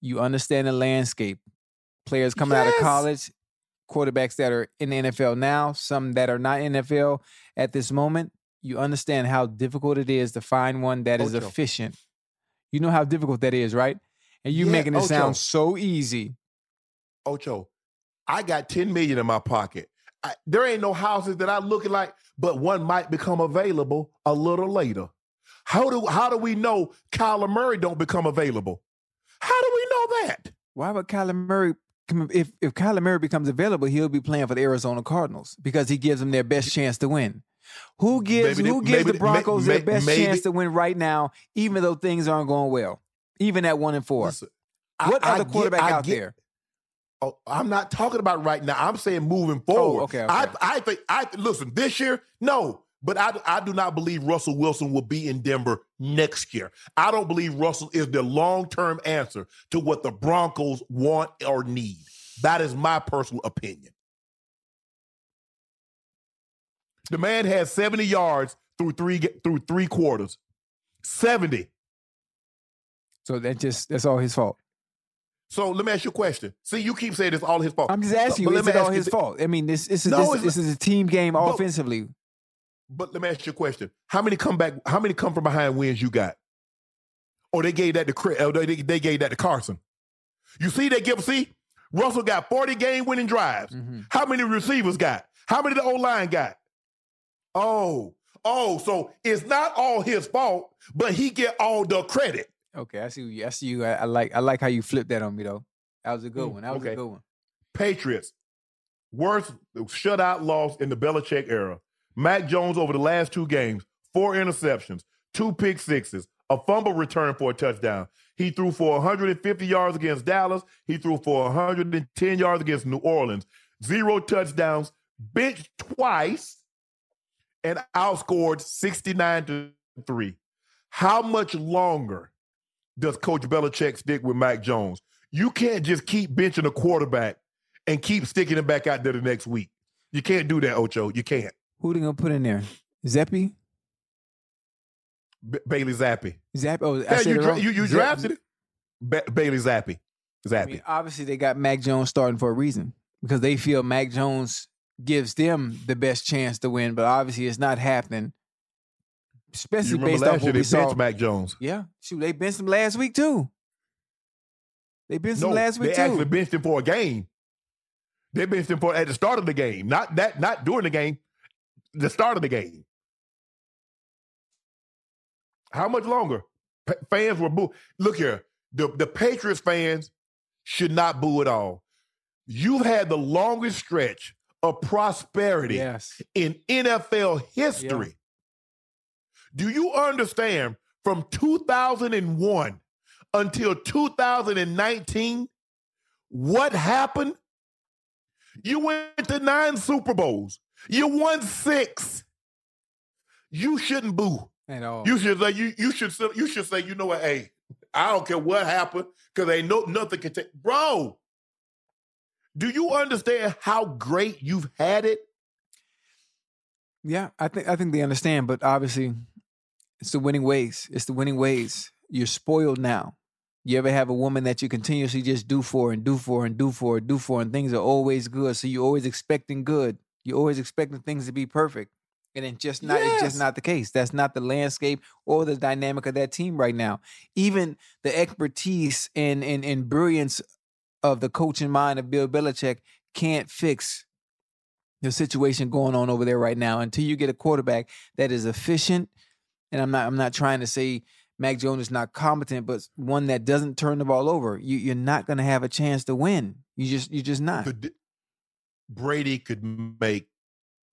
you understand the landscape. Players coming out of college, quarterbacks that are in the NFL now, some that are not in NFL at this moment. You understand how difficult it is to find one that is Ocho. efficient. You know how difficult that is, right? And you Yeah, making it Ocho. sound so easy. Ocho, I got 10 million in my pocket. I, there ain't no houses that I looking like, but one might become available a little later. How do how do we know Kyler Murray don't become available? How do we know that? Why would Kyler Murray if if Kyler Murray becomes available, he'll be playing for the Arizona Cardinals because he gives them their best chance to win. Who gives Maybe who gives maybe the Broncos may- their best maybe- chance to win right now, even though things aren't going well, even at one and four? Listen, what I- I other get- quarterback I out get- there? Oh, I'm not talking about right now. I'm saying moving oh, forward. Oh, okay, okay. I I think I listen this year. No, but I I do not believe Russell Wilson will be in Denver next year. I don't believe Russell is the long term answer to what the Broncos want or need. That is my personal opinion. The man has 70 yards through three through three quarters. 70. So that just that's all his fault. So let me ask you a question. See, you keep saying it's all his fault. I'm just asking But you, is me it all ask you his thi- fault? I mean, this this is No, this, this is a team game But- offensively. But let me ask you a question: How many come back? How many come from behind wins you got? Or they gave that to Chris, or they, they gave that to Carson. You see, they give. See, Russell got forty game winning drives. Mhm. How many receivers got? How many the O line got? Oh, oh, so it's not all his fault, but he get all the credit. Okay, I see you. I see you. I, I like I like how you flipped that on me though. That was a good Mm, one. That was okay. a good one. Patriots, worst shutout loss in the Belichick era. Mac Jones over the last two games, four interceptions, two pick sixes, a fumble return for a touchdown. He threw for 150 yards against Dallas. He threw for 110 yards against New Orleans. Zero touchdowns, benched twice, and outscored 69 to 3. How much longer does Coach Belichick stick with Mac Jones? You can't just keep benching a quarterback and keep sticking him back out there the next week. You can't do that, Ocho. You can't. Who they gonna put in there? Zeppy? B- Bailey Zappe. Zapp? Oh, I Yeah, said you, dra- you, you drafted it. Ba- Bailey Zappe. Zappe. I mean, obviously they got Mac Jones starting for a reason because they feel Mac Jones gives them the best chance to win, but obviously it's not happening. Especially based off what they we saw. Mac Jones. Yeah, shoot, they benched him last week too. They benched No, him last week they week actually too. benched him for a game. They benched him for at the start of the game, not that, not during the game, the start of the game. How much longer? Pa- fans were boo. Look here, the the Patriots fans should not boo at all. You've had the longest stretch of prosperity Yes, in NFL history. Do you understand from 2001 until 2019 what happened? You went to nine Super Bowls. You won six. You shouldn't boo. at all. You should say you you should you should say you know what? Hey, I don't care what happened because ain't no nothing can take. Bro, do you understand how great you've had it? Yeah, I think I think they understand, but obviously, it's the winning ways. It's the winning ways. You're spoiled now. You ever have a woman that you continuously just do for and do for and do for and do for, and things are always good. So you're always expecting good. You're always expecting things to be perfect, and it's just not. It's just not the case. That's not the landscape or the dynamic of that team right now. Even the expertise and and, and brilliance of the coaching mind of Bill Belichick can't fix the situation going on over there right now until you get a quarterback that is efficient. And I'm not I'm not trying to say Mac Jones is not competent, but one that doesn't turn the ball over. You, you're not going to have a chance to win. You just you're just not. The, Brady could make.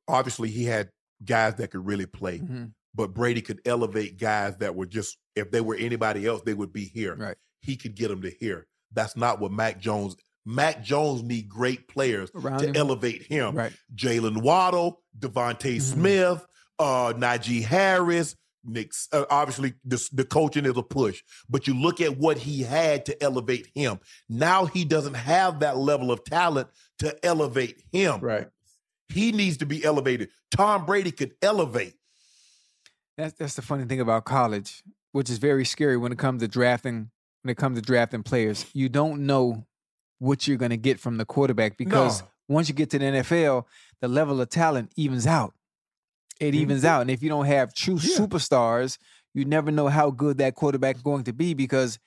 Obviously, he had guys that could really play, Mhm. but Brady could elevate guys that were just if they were anybody else, they would be here. Right. He could get them to here. That's not what Mac Jones. Mac Jones need great players Around to him. elevate him. Right. Jaylen Waddle, DeVonta Mhm. Smith, uh, Najee Harris. Nick, uh, obviously, the, the coaching is a push, but you look at what he had to elevate him. Now he doesn't have that level of talent to elevate him. Right. He needs to be elevated. Tom Brady could elevate. That's that's the funny thing about college, which is very scary when it comes to drafting. When it comes to drafting players, you don't know what you're going to get from the quarterback because No. once you get to the NFL, the level of talent evens out. It evens out, and if you don't have true Mm-hmm. Yeah. superstars, you never know how good that quarterback is going to be because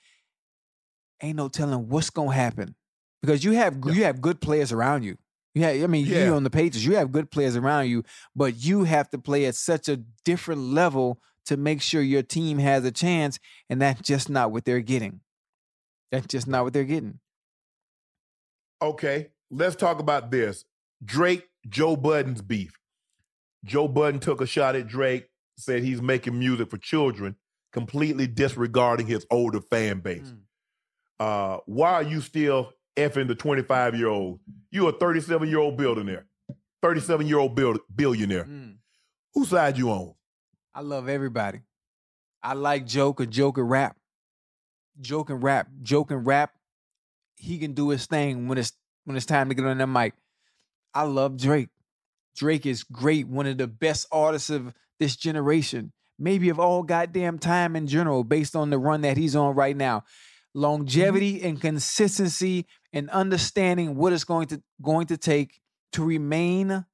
ain't no telling what's going to happen. Because you have you have good players around you. You have, I mean, Yeah. you on the Patriots, you have good players around you, but you have to play at such a different level to make sure your team has a chance, and that's just not what they're getting. That's just not what they're getting. Okay, let's talk about this. Drake, Joe Budden's beef. Joe Budden took a shot at Drake, said he's making music for children, completely disregarding his older fan base. Uh, why are you still effing the 25 year old? You're a 37 year old billionaire, 37 year old bill- billionaire. Mm. Whose side you on? I love everybody. I like Joker, Joker rap. Joker rap. Joker rap. He can do his thing when it's when it's time to get on that mic. I love Drake. Drake is great, one of the best artists of this generation, maybe of all goddamn time in general, based on the run that he's on right now. Mm-hmm. Longevity and consistency and understanding what it's going to going to take to remain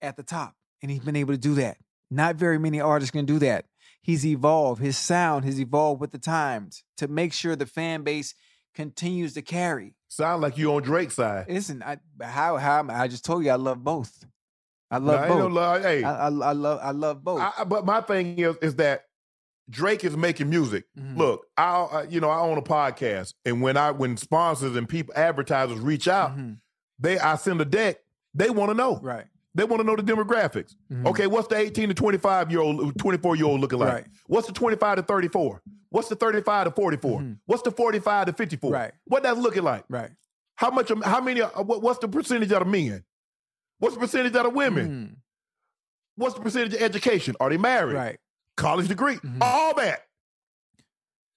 at the top. And he's been able to do that. Not very many artists can do that. He's evolved, his sound has evolved with the times to make sure the fan base continues to carry. Sound like you on Drake's side. Listen, I how how I just told you I love both. I love no both. love- hey, I, I, I love I love both. I, I- but my thing is, is that Drake is making music. Mhm. Look, I, I, you know, I own a podcast, and when I, when sponsors and people, advertisers reach out, Mhm. they, I send a deck. They want to know. Right. They want to know the demographics. Mhm. Okay, what's the 18 to 25 year old, 24 year old looking like? Right. What's the 25 to 34? What's the 35 to 44? Mhm. What's the 45 to 54? Right. What that's looking like? Right. How much? of- How many? uh, What, what's the percentage of the men? What's the percentage of the women? Mhm. What's the percentage of education? Are they married? Right. college degree, Mhm. all that.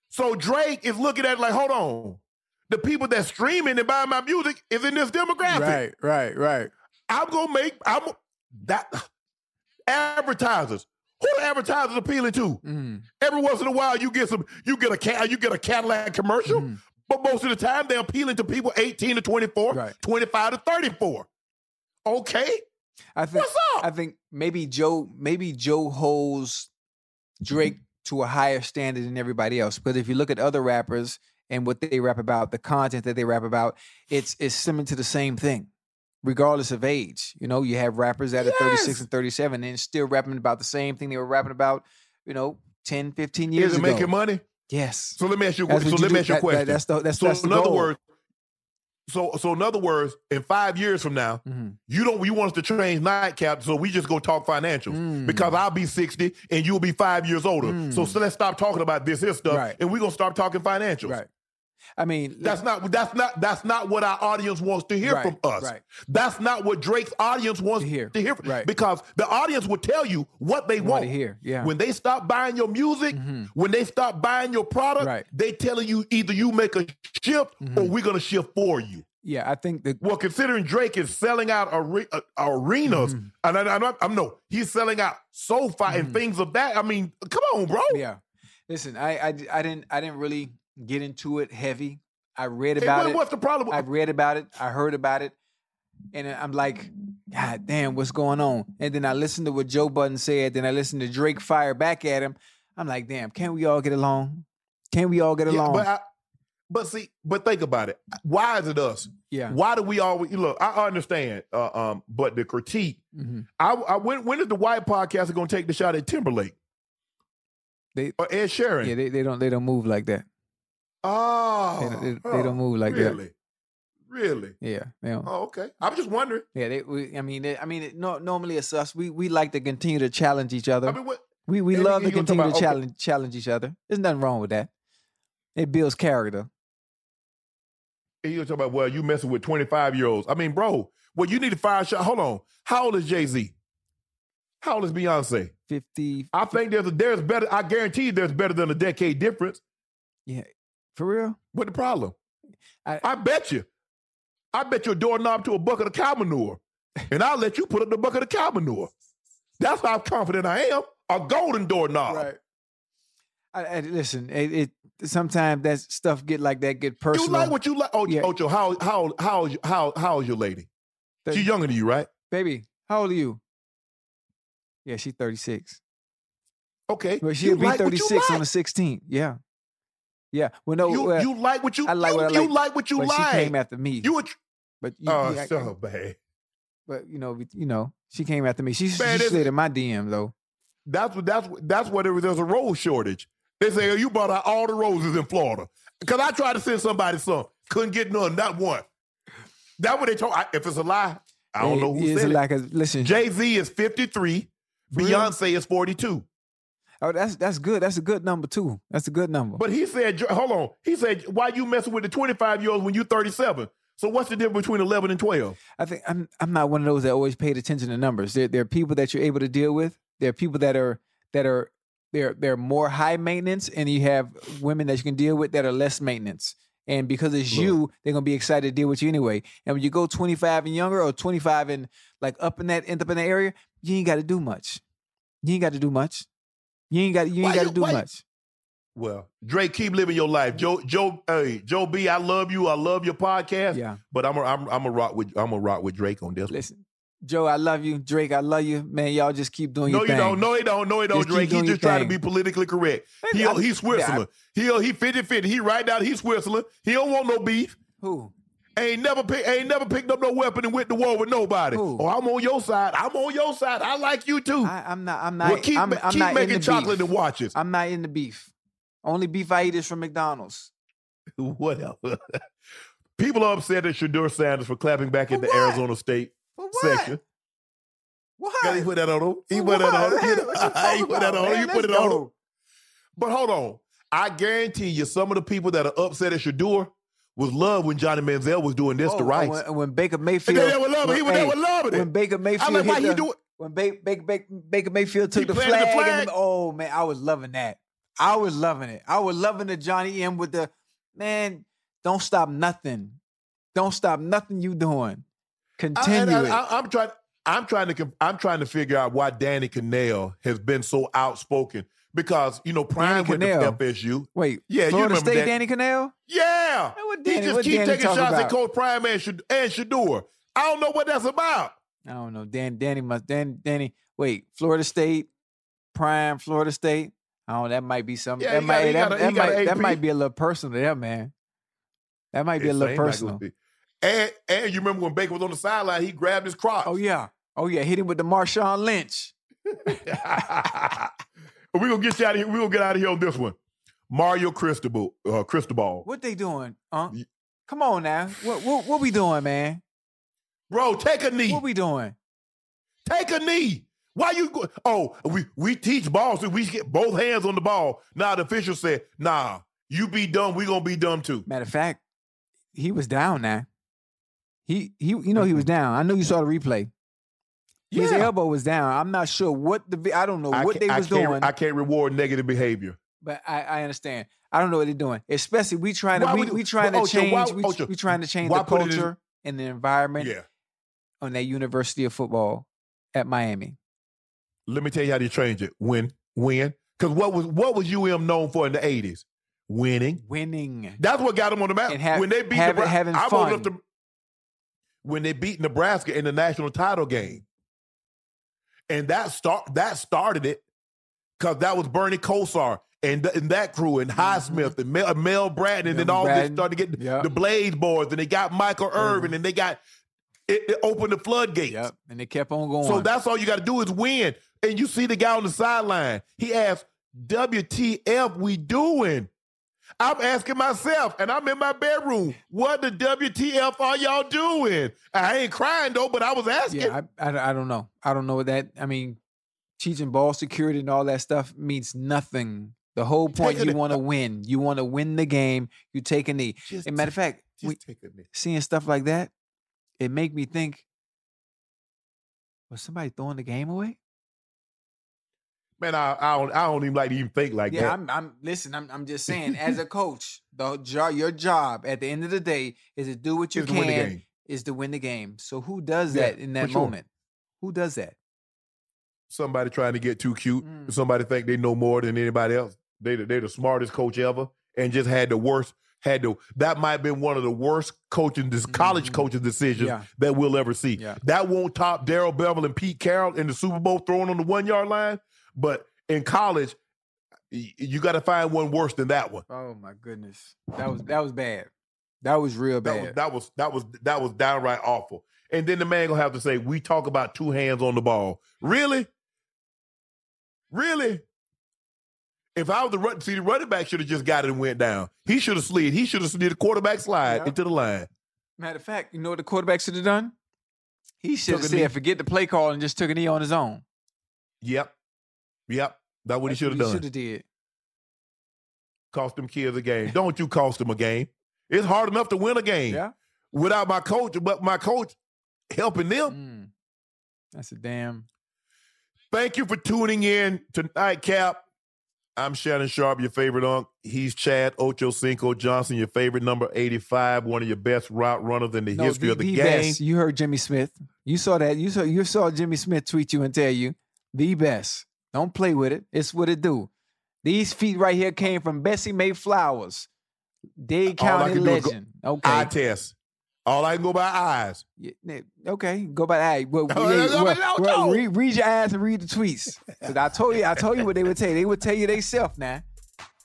So Drake is looking at it like, hold on, the people that streaming and buying my music is in this demographic. Right. Right. Right. I'm gonna make I'm that advertisers. Who the advertisers appealing to? Mhm. Every once in a while, you get some, you get a cat, you get a Cadillac commercial, Mhm. but most of the time they're appealing to people 18 to 24, Right. 25 to 34. Okay, I think what's up? I think maybe Joe maybe Joe holds Drake to a higher standard than everybody else. But if you look at other rappers and what they rap about, the content that they rap about, it's it's similar to the same thing, regardless of age. You know, you have rappers that are 36 and 37 and still rapping about the same thing they were rapping about, you know, 10, 15 years is it ago. making money? Yes. So let me ask you. That's So let you me do. ask you a That- that- question. that's the that's, so that's in other words, so so in other words, in five years from now, Mhm. you don't you want us to change nightcap, so we just go talk financials Mm. because I'll be sixty and you'll be five years older. Mm. So, so let's stop talking about this here stuff, Right. and we're gonna start talking financials. Right. I mean, That's not that's not that's not what our audience wants to hear Right, from us. right. That's not what Drake's audience wants To hear, to hear. right. Because the audience will tell you what they Want want to hear, yeah. When they stop buying your music, Mhm. when they stop buying your product, Right. they telling you either you make a shift or Mhm. we're gonna shift for you. yeah, I think that Well, considering Drake is selling out are- uh, arenas, Mhm. and I, am I'm no, he's selling out SoFi and Mhm. things of that. I mean, come on, bro. Yeah. Listen, I, I I didn't I didn't really get into it heavy. I read Hey, about what- it. what's the problem? I read about it. I heard about it. And I'm like, God damn, what's going on? And then I listened to what Joe Budden said. Then I listened to Drake fire back at him. I'm like, damn, can't we all get along? Can't we all get Yeah, along? but I, but see, but think about it. Why is it us? yeah. Why do we always look? I understand, uh, um, but the critique. hmm I, I when when is the White podcast going to take the shot at Timberlake They or Ed Sheeran? yeah, they, they don't they don't move like that. Oh, They don't- they- they oh, don't move like that. really? Really? Yeah, they don't. Oh, okay. I was just wondering. Yeah, they. We, I mean, they, I mean, it, no, normally it's us. We we like to continue to challenge each other. I mean, what? we we love to continue to about- okay. challenge challenge each other. There's nothing wrong with that. It builds character. And you talk about, well, you messing with 25 year olds. I mean, bro, well, you need to fire shot. Hold on. How old is Jay Z? How old is Beyonce? Fifty I think there's a, there's better. I guarantee you there's better than a decade difference. For real. What the problem? I, I- bet you. I bet you a doorknob to a bucket of cow manure, and I'll let you put up the bucket of cow manure. That's how confident I am. A golden doorknob. I, I, listen, it, it sometimes that stuff get like that get personal. You like what you like? Oh, Yeah. Ocho, how how how how how is your lady? Thirty- She's younger than you, right? Baby, how old are you? Yeah, she's 36. Okay. Well, she'll be like what you 36 on the 16th. Yeah. Yeah. Well, no, You, well, you like what you I like you, what I you like, like what you but like. she came after me. you were tr- but you, oh yeah, so bad. but you know, you know, she came after me. She, Man, she slid in my DM though. That's what that's what that's what there was, there's a rose shortage. They say oh, you brought out all the roses in Florida. Cause I tried to send somebody some, couldn't get none, not one. That's what they told. I, if it's a lie, I don't It- know who said it. like a listen. Jay Z is 53, real? Beyonce is 42. Oh, that's that's good. That's a good number too. That's a good number. But he said, hold on, he said, why you messing with the 25 year olds when you're 37? So what's the difference between 11 and 12? I think I'm I'm not one of those that always paid attention to numbers. There there are people that you're able to deal with. There are people that are that are they're they're more high maintenance, and you have women that you can deal with that are less maintenance. And because it's Look. you, they're gonna be excited to deal with you anyway. And when you go 25 and younger, or 25 and like up in that end up in the area, you ain't got to do much. You ain't got to do much. You ain't got you ain't got to do why much. Well, Drake, keep living your life. Joe, Joe, hey, Joe B, I love you. I love your podcast. Yeah. But I'm a, I'm I'm a rock with I'm a rock with Drake on this. one. Listen, Joe, I love you. Drake, I love you. Man, y'all just keep doing your thing. No, your you thing. don't. No, he don't. No, he don't. Just keep Drake, doing he's just trying to be politically correct. He I- he's Switzerland. He he 50 50. He right down. He's Switzerland. He don't want no beef. Who? Ain't never pick, ain't never picked up no weapon and went to war with nobody. Who? Oh, I'm on your side. I'm on your side. I like you too. I, I'm not. I'm not. well, keep I'm, I'm keep not making chocolate beef. and watches. I'm not in the beef. Only beef I eat is from McDonald's. Whatever. People are upset at Shedeur Sanders for clapping back at the? Arizona State section. What? Yeah, he put that on him. He put that on him. He put that on him. You put it on him. But hold on. I guarantee you, some of the people that are upset at Shedeur was love when Johnny Manziel was doing this Oh, to Rice. When, when Baker Mayfield, they, they were loving. it. He was, hey, they were loving it. when Baker Mayfield, I'm Mayfield like, why the, do it? when Baker, Baker, Mayfield took the flag, the and oh man, I was loving that. I was loving it. I was loving the Johnny M with the man. Don't stop nothing. Don't stop nothing you doing. I, Continue. I, am trying. I'm trying to. I'm trying to figure out why Danny Kanell has been so outspoken because you know Prime went Kanell. to FSU. Wait, Yeah, you Florida remember State, that. Danny Kanell. Yeah, what he just keep Danny taking shots at about? Coach Prime and, Shad- and Shedeur. I don't know what that's about. I don't know. Dan, Danny must. Dan, Danny. Wait, Florida State, Prime, Florida State. Oh, that might be something. Yeah, that might. got- that, a- that might. That might be a little personal there, man. That might be a little like personal. And and you remember when Baker was on the sideline, he grabbed his crotch. Oh yeah. Oh yeah. Hit him with the Marshawn Lynch. We're gonna get you out of here. We're gonna get out of here on this one. Mario Cristobal, uh, Cristobal. What they doing? Huh? Come on now. What what what we doing, man? Bro, take a knee. What we doing? Take a knee. Why you go? Oh, we we teach ball, so we get both hands on the ball. Now the official said, "Nah, you be dumb. We gonna be dumb too." Matter of fact, he was down now. He he you know he was down. I know you saw the replay. His elbow was down. I'm not sure what the I don't know I what they was can't- doing. I can't reward negative behavior. But I, I understand. I don't know what they're doing. Especially we trying to Why we, would we trying well, to Ocho, why- change we, we trying to change the it in- culture and the environment Yeah. on that University of Football at Miami. Let me tell you how to change it. Win, win. Because what was what was UM known for in the eighties? Winning. Winning. That's what got them on the map. Have- when they beat have- Nebraska, having I fun. up to when they beat Nebraska in the national title game, and that start that started it because that was Bernie Kosar and, th- and that crew and Highsmith mm-hmm. and Mel, uh, Mel Bratton, and then all Bratton. this started to get Yep. the Blaze boys, and they got Michael Irvin, and they got it, it opened the floodgates. Yep. And they kept on going. So that's all you got to do is win. And you see the guy on the sideline. He asked, WTF we doing? I'm asking myself, and I'm in my bedroom, what the WTF are y'all doing? I ain't crying though, but I was asking. Yeah, I, I, I don't know. I don't know what that. I mean, teaching ball security and all that stuff means nothing. The whole point you want to win. You want to win the game. You take a knee. Just And matter of fact, we, take a minute. seeing stuff like that, it make me think: Was somebody throwing the game away? Man, I, I don't I don't even like to even think like yeah, that. I'm. I'm. Listen, I'm. I'm just saying. as a coach, the job, your job at the end of the day is to do what you Is to win the can. game. Is to win the game. So who does Yeah, that in that sure. moment? Who does that? Somebody trying to get too cute. Mm. Somebody think they know more than anybody else. They the- they the smartest coach ever, and just had the worst. Had to that might have been one of the worst coaching this college Mhm. coaching decisions Yeah. that we'll ever see. Yeah. That won't top Darrell Bevell and Pete Carroll in the Super Bowl throwing on the one yard line. But in college, you got to find one worse than that one. Oh my goodness, that was that was bad. That was real That bad. was that was that was that was downright awful. And then the man gonna have to say, "We talk about two hands on the ball." Really, really. If I was the run, see the running back should have just got it and went down. He should have slid. He should have slid a quarterback slide Yeah. into the line. Matter of fact, you know what the quarterback should have done? He should have a knee. said, "Forget the play call and just took a knee on his own." Yep, yep. That's what he should have done. He should have did. Cost them kids a game. Don't you cost them a game? It's hard enough to win a game Yeah. without my coach, but my coach helping them. Mm. That's a damn. Thank you for tuning in tonight, Cap. I'm Shannon Sharpe, your favorite unk. He's Chad Ochocinco Johnson, your favorite number 85, one of your best route runners in the No, history the, of the, the game. best. You heard Jimmy Smith. You saw that. You saw you saw Jimmy Smith tweet you and tell you the best. Don't play with it. It's what it do. These feet right here came from Bessie Mae Flowers, Dade County is go- legend. okay. Eye test. All I can go by eyes. Yeah, okay, go by that. Well, yeah, no, no, well, no, well. Read, read your ass and read the tweets. 'Cause I told you, I told you what they would tell you. They would tell you they self now.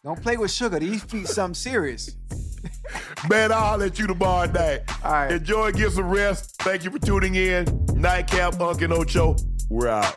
Don't play with sugar. These feet something serious. Man, I'll let you tomorrow night. All right. Enjoy, get some rest. Thank you for tuning in. Nightcap, Unk and Ocho. We're out.